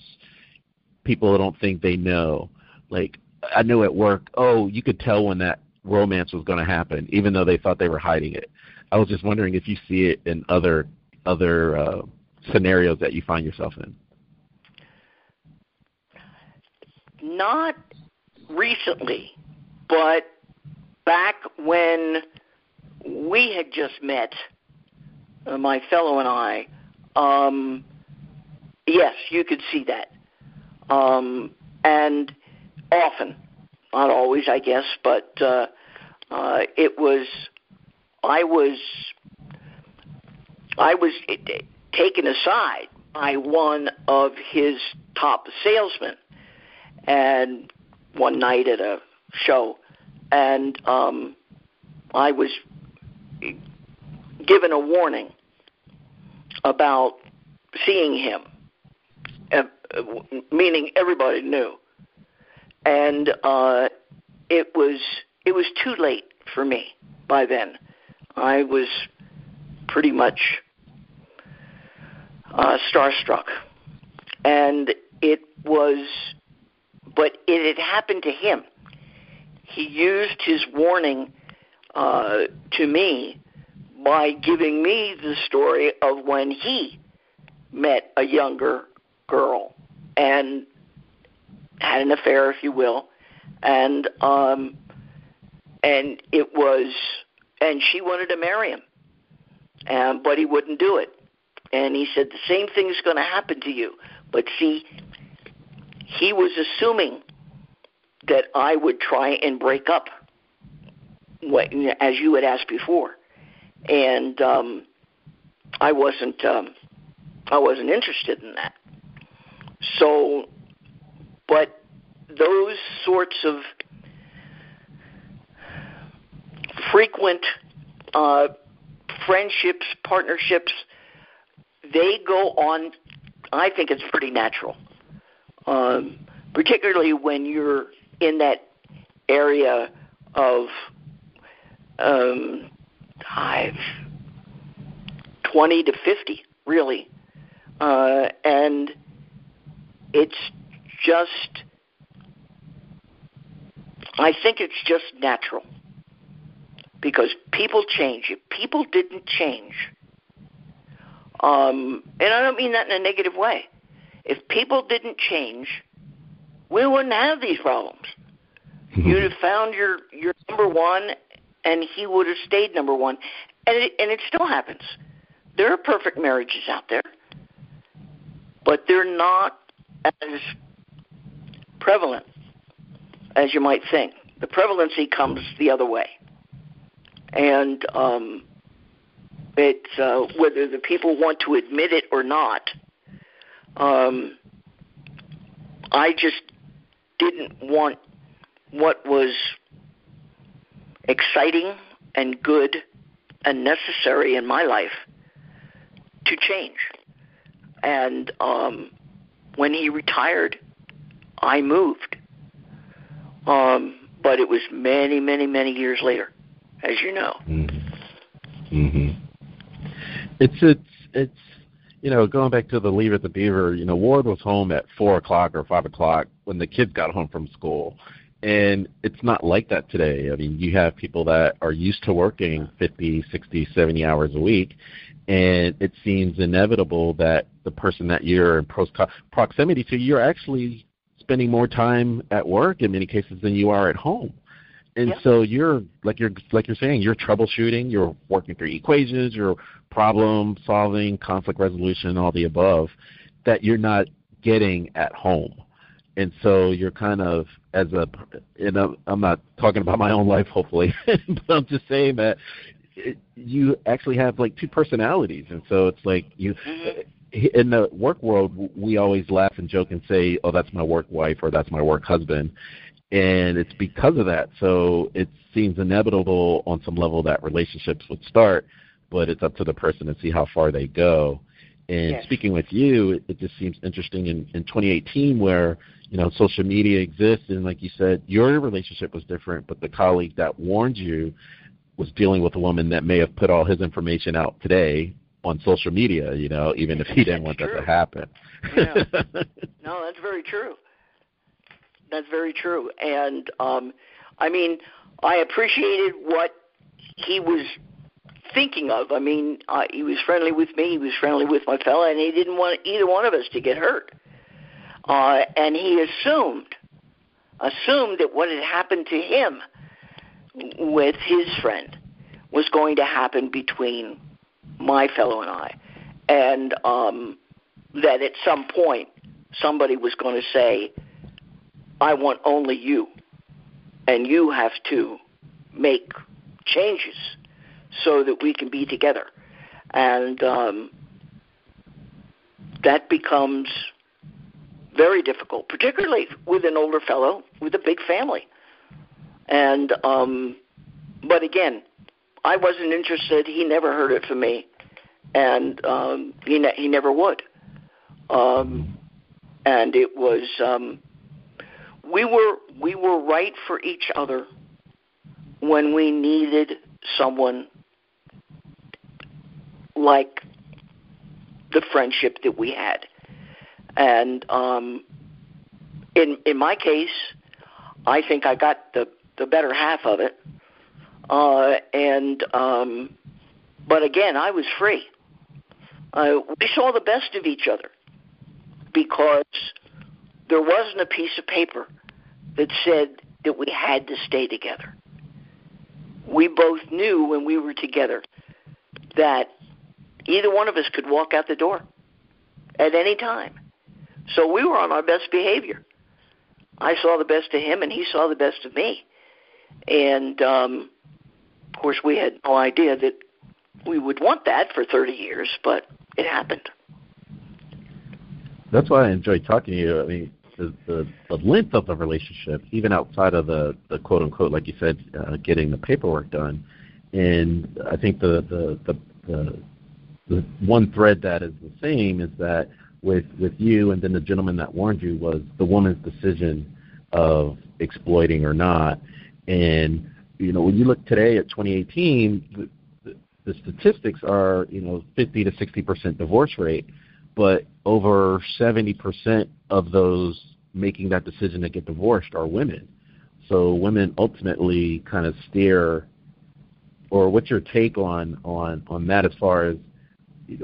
people don't think they know. Like I know at work, oh, you could tell when that romance was going to happen, even though they thought they were hiding it. I was just wondering if you see it in other other uh, scenarios that you find yourself in. Not recently, but back when we had just met, uh, my fellow and I, um, yes, you could see that. Um, and often, not always, I guess, but uh, uh, it was I was I was taken aside by one of his top salesmen, and one night at a show, and um, I was given a warning about seeing him, meaning everybody knew, and uh, it was it was too late for me by then. I was pretty much uh, starstruck. And it was, but it had happened to him. He used his warning uh, to me by giving me the story of when he met a younger girl and had an affair, if you will, and um, and it was and she wanted to marry him, and but he wouldn't do it. And he said the same thing is going to happen to you. But see, he was assuming that I would try and break up, what, as you had asked before, and um, I wasn't. Um, I wasn't interested in that. So, but those sorts of frequent uh, friendships, partnerships, they go on. I think it's pretty natural, um, particularly when you're in that area of um, I've 20 to 50, really. Uh, and it's just, I think it's just natural because people change. If people didn't change, um, and I don't mean that in a negative way, if people didn't change, we wouldn't have these problems. Mm-hmm. You'd have found your your number one, and he would have stayed number one, and it, and it still happens. There are perfect marriages out there, but they're not as prevalent as you might think. The prevalency comes the other way and um, it's uh, whether the people want to admit it or not. Um, I just didn't want what was exciting and good and necessary in my life to change. And um, when he retired, I moved. Um, but it was many, many, many years later as you know. Mm-hmm. mm-hmm. It's it's it's you know going back to the Leave It to Beaver. You know, Ward was home at four o'clock or five o'clock when the kids got home from school, and it's not like that today. I mean, you have people that are used to working 50, 60, 70 hours a week, and it seems inevitable that the person that you're in proximity to, you're actually spending more time at work in many cases than you are at home. And yep. so you're like you're like you're saying you're troubleshooting, you're working through equations, you're problem solving, conflict resolution, all the above that you're not getting at home. And so you're kind of as a know I'm not talking about my own life hopefully, <laughs> but I'm just saying that it, you actually have like two personalities and so it's like you mm-hmm in the work world, we always laugh and joke and say, "Oh, that's my work wife" or "That's my work husband," and it's because of that. So it seems inevitable on some level that relationships would start, but it's up to the person to see how far they go. And yes. speaking with you, it, it just seems interesting in, in 2018 where you know social media exists, and like you said, your relationship was different, but the colleague that warned you was dealing with a woman that may have put all his information out today on social media, you know, even if he <laughs> didn't want true. that to happen. yeah. <laughs> No, that's very true. That's very true. And um I mean, I appreciated what he was thinking of. I mean, uh, he was friendly with me, he was friendly with my fella, and he didn't want either one of us to get hurt. Uh and he assumed assumed that what had happened to him with his friend was going to happen between my fellow and I, and um, that at some point somebody was going to say, "I want only you," and you have to make changes so that we can be together, and um, that becomes very difficult, particularly with an older fellow with a big family. And um, but again, I wasn't interested. He never heard it from me and um, he ne- he never would. Um, and it was um, we were we were right for each other when we needed someone like the friendship that we had. And um, in in my case, I think I got the the better half of it. Uh, and um, but again, I was free uh, we saw the best of each other because there wasn't a piece of paper that said that we had to stay together. We both knew when we were together that either one of us could walk out the door at any time. So we were on our best behavior. I saw the best of him, and he saw the best of me. And um, of course, we had no idea that we would want that for 30 years, but it happened. That's why I enjoy talking to you. I mean, the, the, the length of the relationship, even outside of the, the quote unquote, like you said, uh, getting the paperwork done. And I think the, the, the, the, the one thread that is the same is that with, with you and then the gentleman that warned you was the woman's decision of exploiting or not. And, you know, when you look today at 2018, the statistics are you know 50 to 60 percent divorce rate, but over 70 percent of those making that decision to get divorced are women. So women ultimately kind of steer. Or what's your take on on on that as far as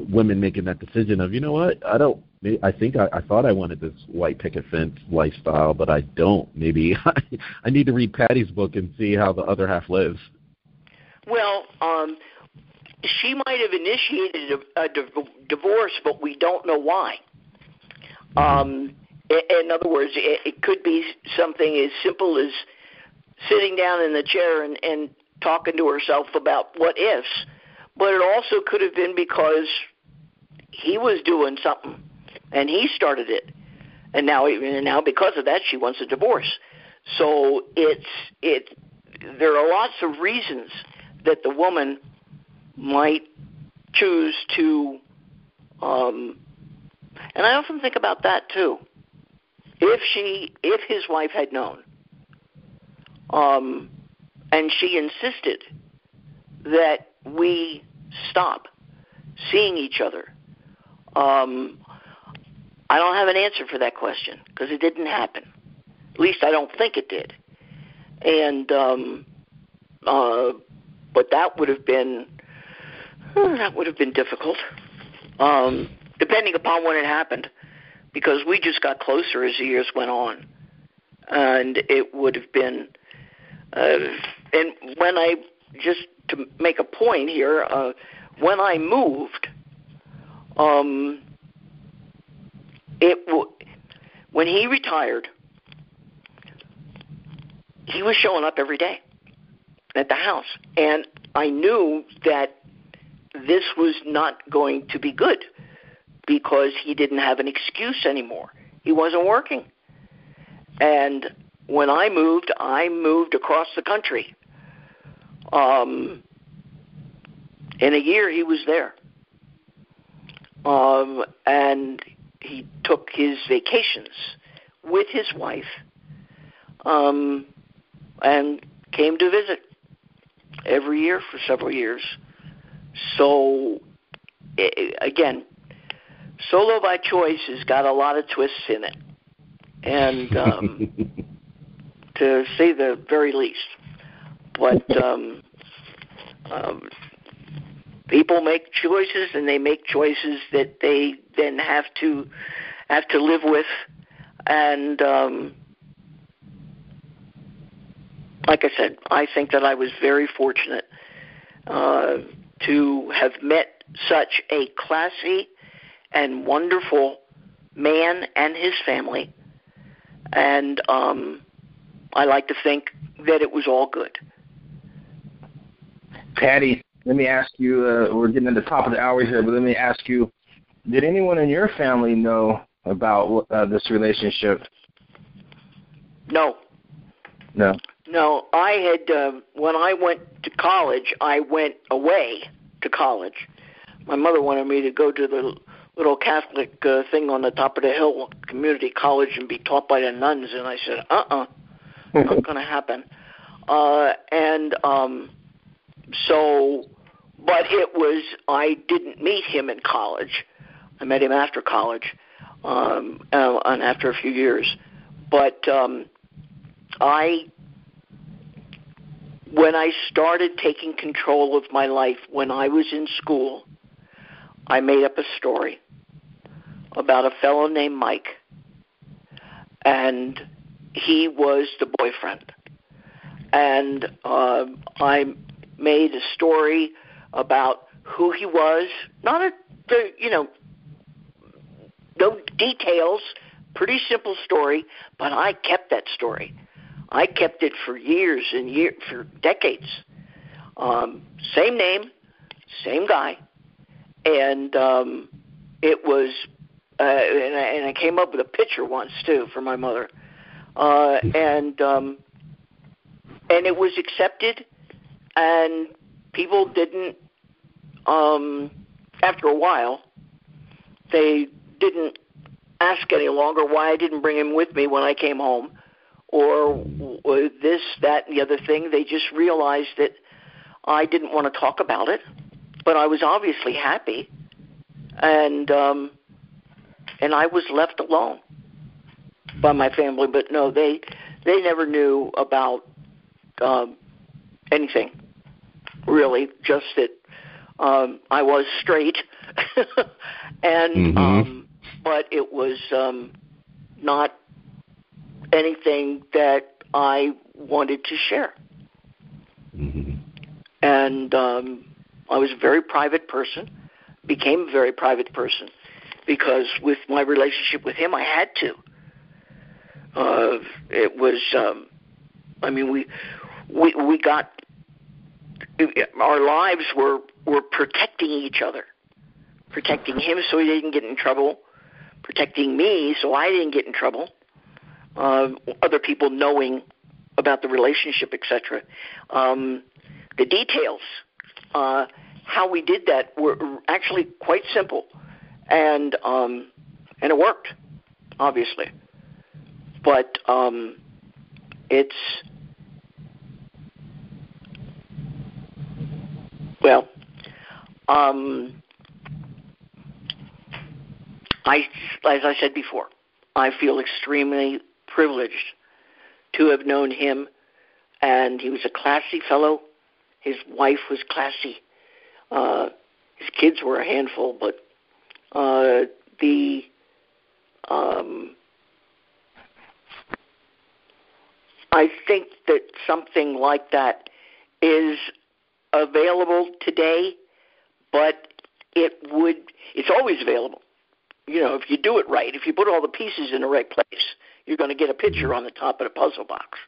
women making that decision of you know what I don't I think I, I thought I wanted this white picket fence lifestyle, but I don't. Maybe <laughs> I, I need to read Patty's book and see how the other half lives. Well, um, she might have initiated a, a divorce, but we don't know why. Um, in other words, it, it could be something as simple as sitting down in the chair and, and talking to herself about what ifs, but it also could have been because he was doing something and he started it, and now and now because of that she wants a divorce. So it's it. There are lots of reasons that the woman might choose to um and I often think about that too. If she if his wife had known um and she insisted that we stop seeing each other? Um, I don't have an answer for that question because it didn't happen. At least I don't think it did. And um, uh, but that would have been that would have been difficult, um, depending upon when it happened, because we just got closer as the years went on, and it would have been. Uh, and when I just to make a point here, uh, when I moved, um, it w- when he retired, he was showing up every day at the house, and I knew that this was not going to be good because he didn't have an excuse anymore. He wasn't working. And when I moved, I moved across the country. Um, in a year, he was there. Um, and he took his vacations with his wife um, and came to visit every year for several years. So, again, solo by choice has got a lot of twists in it, and um, <laughs> to say the very least. But um, um, people make choices, and they make choices that they then have to have to live with, and um, like I said, I think that I was very fortunate uh, to have met such a classy and wonderful man and his family, and um, I like to think that it was all good. Patty, let me ask you. Uh, we're getting to the top of the hour here, but let me ask you: Did anyone in your family know about uh, this relationship? No. No. No, I had uh, when I went to college, I went away to college. My mother wanted me to go to the little Catholic uh, thing on the top of the hill, community college, and be taught by the nuns, and I said, "Uh-uh, not <laughs> going to happen." Uh, and um, so, but it was I didn't meet him in college. I met him after college, um, uh, and after a few years. But um, I when I started taking control of my life when I was in school, I made up a story about a fellow named Mike, and he was the boyfriend. And uh, I made a story about who he was, not a, the, you know, no details, pretty simple story, but I kept that story. I kept it for years and years, for decades. Um, same name, same guy, and um, it was, uh, and, I, and I came up with a picture once too for my mother, uh, and um, and it was accepted, and people didn't. Um, after a while, they didn't ask any longer why I didn't bring him with me when I came home or this, that, and the other thing. They just realized that I didn't want to talk about it, but I was obviously happy, and um, and I was left alone by my family. But no, they they never knew about um, anything really. Just that um, I was straight, <laughs> and mm-hmm. um, but it was um, not anything that I wanted to share. Mm-hmm. And um, I was a very private person, became a very private person, because with my relationship with him, I had to. Uh, it was, um, I mean, we we we got our lives were were protecting each other, protecting him so he didn't get in trouble, protecting me so I didn't get in trouble uh, other people knowing about the relationship, etc. Um, the details, uh, how we did that, were actually quite simple, and um, and it worked, obviously. But um, it's well, um, I, as I said before, I feel extremely privileged to have known him, and he was a classy fellow. His wife was classy. Uh, his kids were a handful, but uh, the um, I think that something like that is available today, but it would it's always available. You know, if you do it right, if you put all the pieces in the right place, you're going to get a picture on the top of the puzzle box.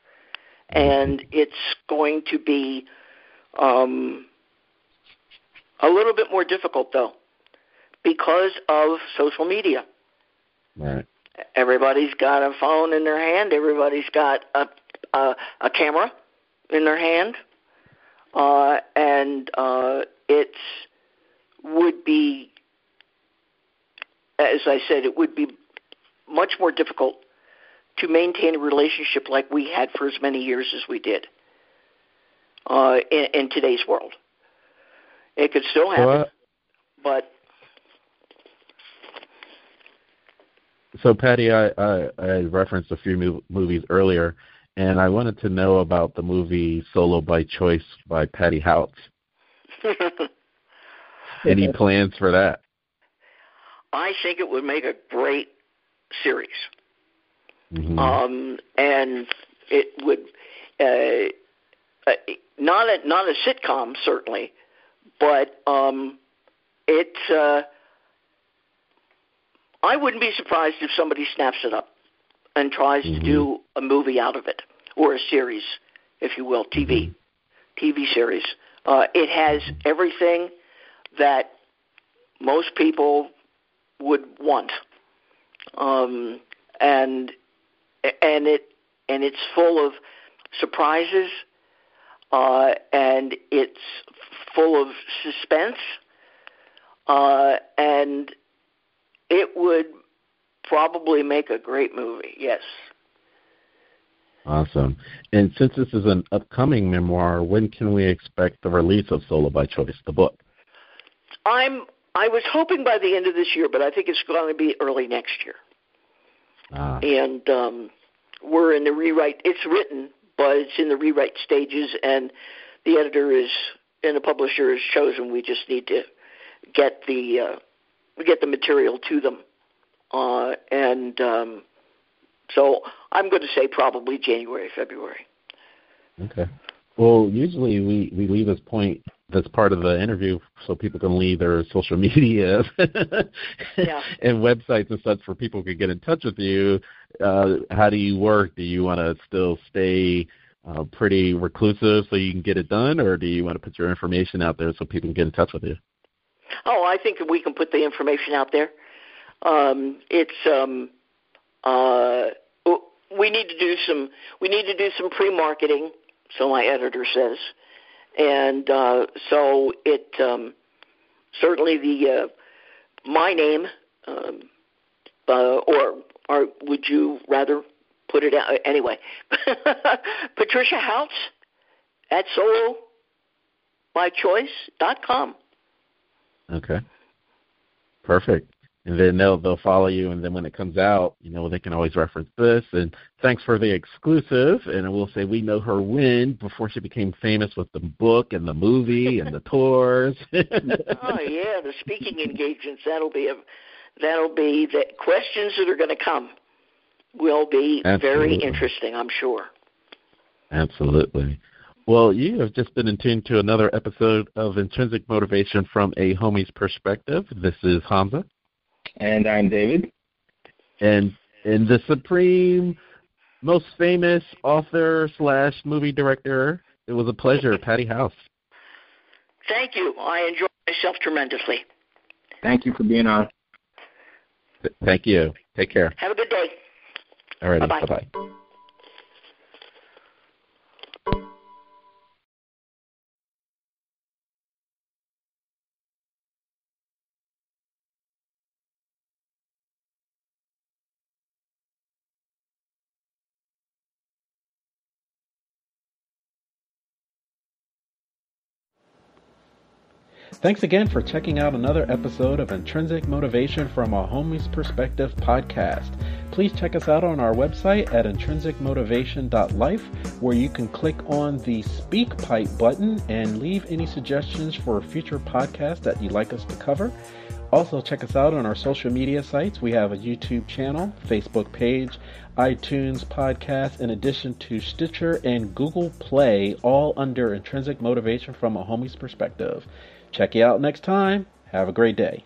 And it's going to be um, a little bit more difficult though because of social media. Right. Everybody's got a phone in their hand. Everybody's got a a, a camera in their hand, uh, and uh, it would be, as I said, it would be much more difficult to maintain a relationship like we had for as many years as we did uh, in, in today's world. It could still happen, uh, but so Patty, I, I, I referenced a few movies earlier, and I wanted to know about the movie Solo by Choice by Patty Houtz. <laughs> Any plans for that? I think it would make a great series, mm-hmm. um, and it would uh, uh, not a not a sitcom certainly, but um, it. Uh, I wouldn't be surprised if somebody snaps it up and tries mm-hmm. to do a movie out of it or a series, if you will, TV, mm-hmm. TV series. Uh, it has everything that most people would want, um, and and it and it's full of surprises, uh, and it's full of suspense, uh, and it would probably make a great movie. Yes. Awesome. And since this is an upcoming memoir, when can we expect the release of Solo by Choice, the book? I'm I was hoping by the end of this year, but I think it's going to be early next year. Ah. And um, we're in the rewrite. It's written, but it's in the rewrite stages, and the editor is and the publisher is chosen. We just need to get the uh, get the material to them, uh, and um, so I'm going to say probably January, February. Okay. Well, usually we we leave this point that's part of the interview so people can leave their social <laughs> media yeah. and websites and such for people can get in touch with you. Uh, how do you work? Do you want to still stay uh, pretty reclusive so you can get it done, or do you want to put your information out there so people can get in touch with you? Oh, I think we can put the information out there. Um, it's um, uh, we need to do some we need to do some pre-marketing. So my editor says, and uh, so it um, certainly the uh, my name, um, uh, or or would you rather put it out anyway? <laughs> Patricia Houtz at solo by choice dot com. Okay. Perfect and then they'll they'll follow you and then when it comes out you know they can always reference this and thanks for the exclusive and I will say we know her when before she became famous with the book and the movie and the <laughs> tours oh yeah the speaking engagements that'll be a that'll be the questions that are going to come will be Absolutely. very interesting i'm sure Absolutely. Well, you have just been in tune to another episode of Intrinsic Motivation from a Homie's Perspective. This is Hamza. And I'm David. And and the supreme, most famous author slash movie director. It was a pleasure, Patty Houtz. Thank you. I enjoyed myself tremendously. Thank you for being on. Thank you. Take care. Have a good day. All right. Bye bye. Thanks again for checking out another episode of Intrinsic Motivation from a Homie's Perspective podcast. Please check us out on our website at intrinsicmotivation.life, where you can click on the SpeakPipe button and leave any suggestions for future podcasts that you'd like us to cover. Also, check us out on our social media sites. We have a YouTube channel, Facebook page, iTunes podcast, in addition to Stitcher and Google Play, all under Intrinsic Motivation from a Homie's Perspective. Check you out next time. Have a great day.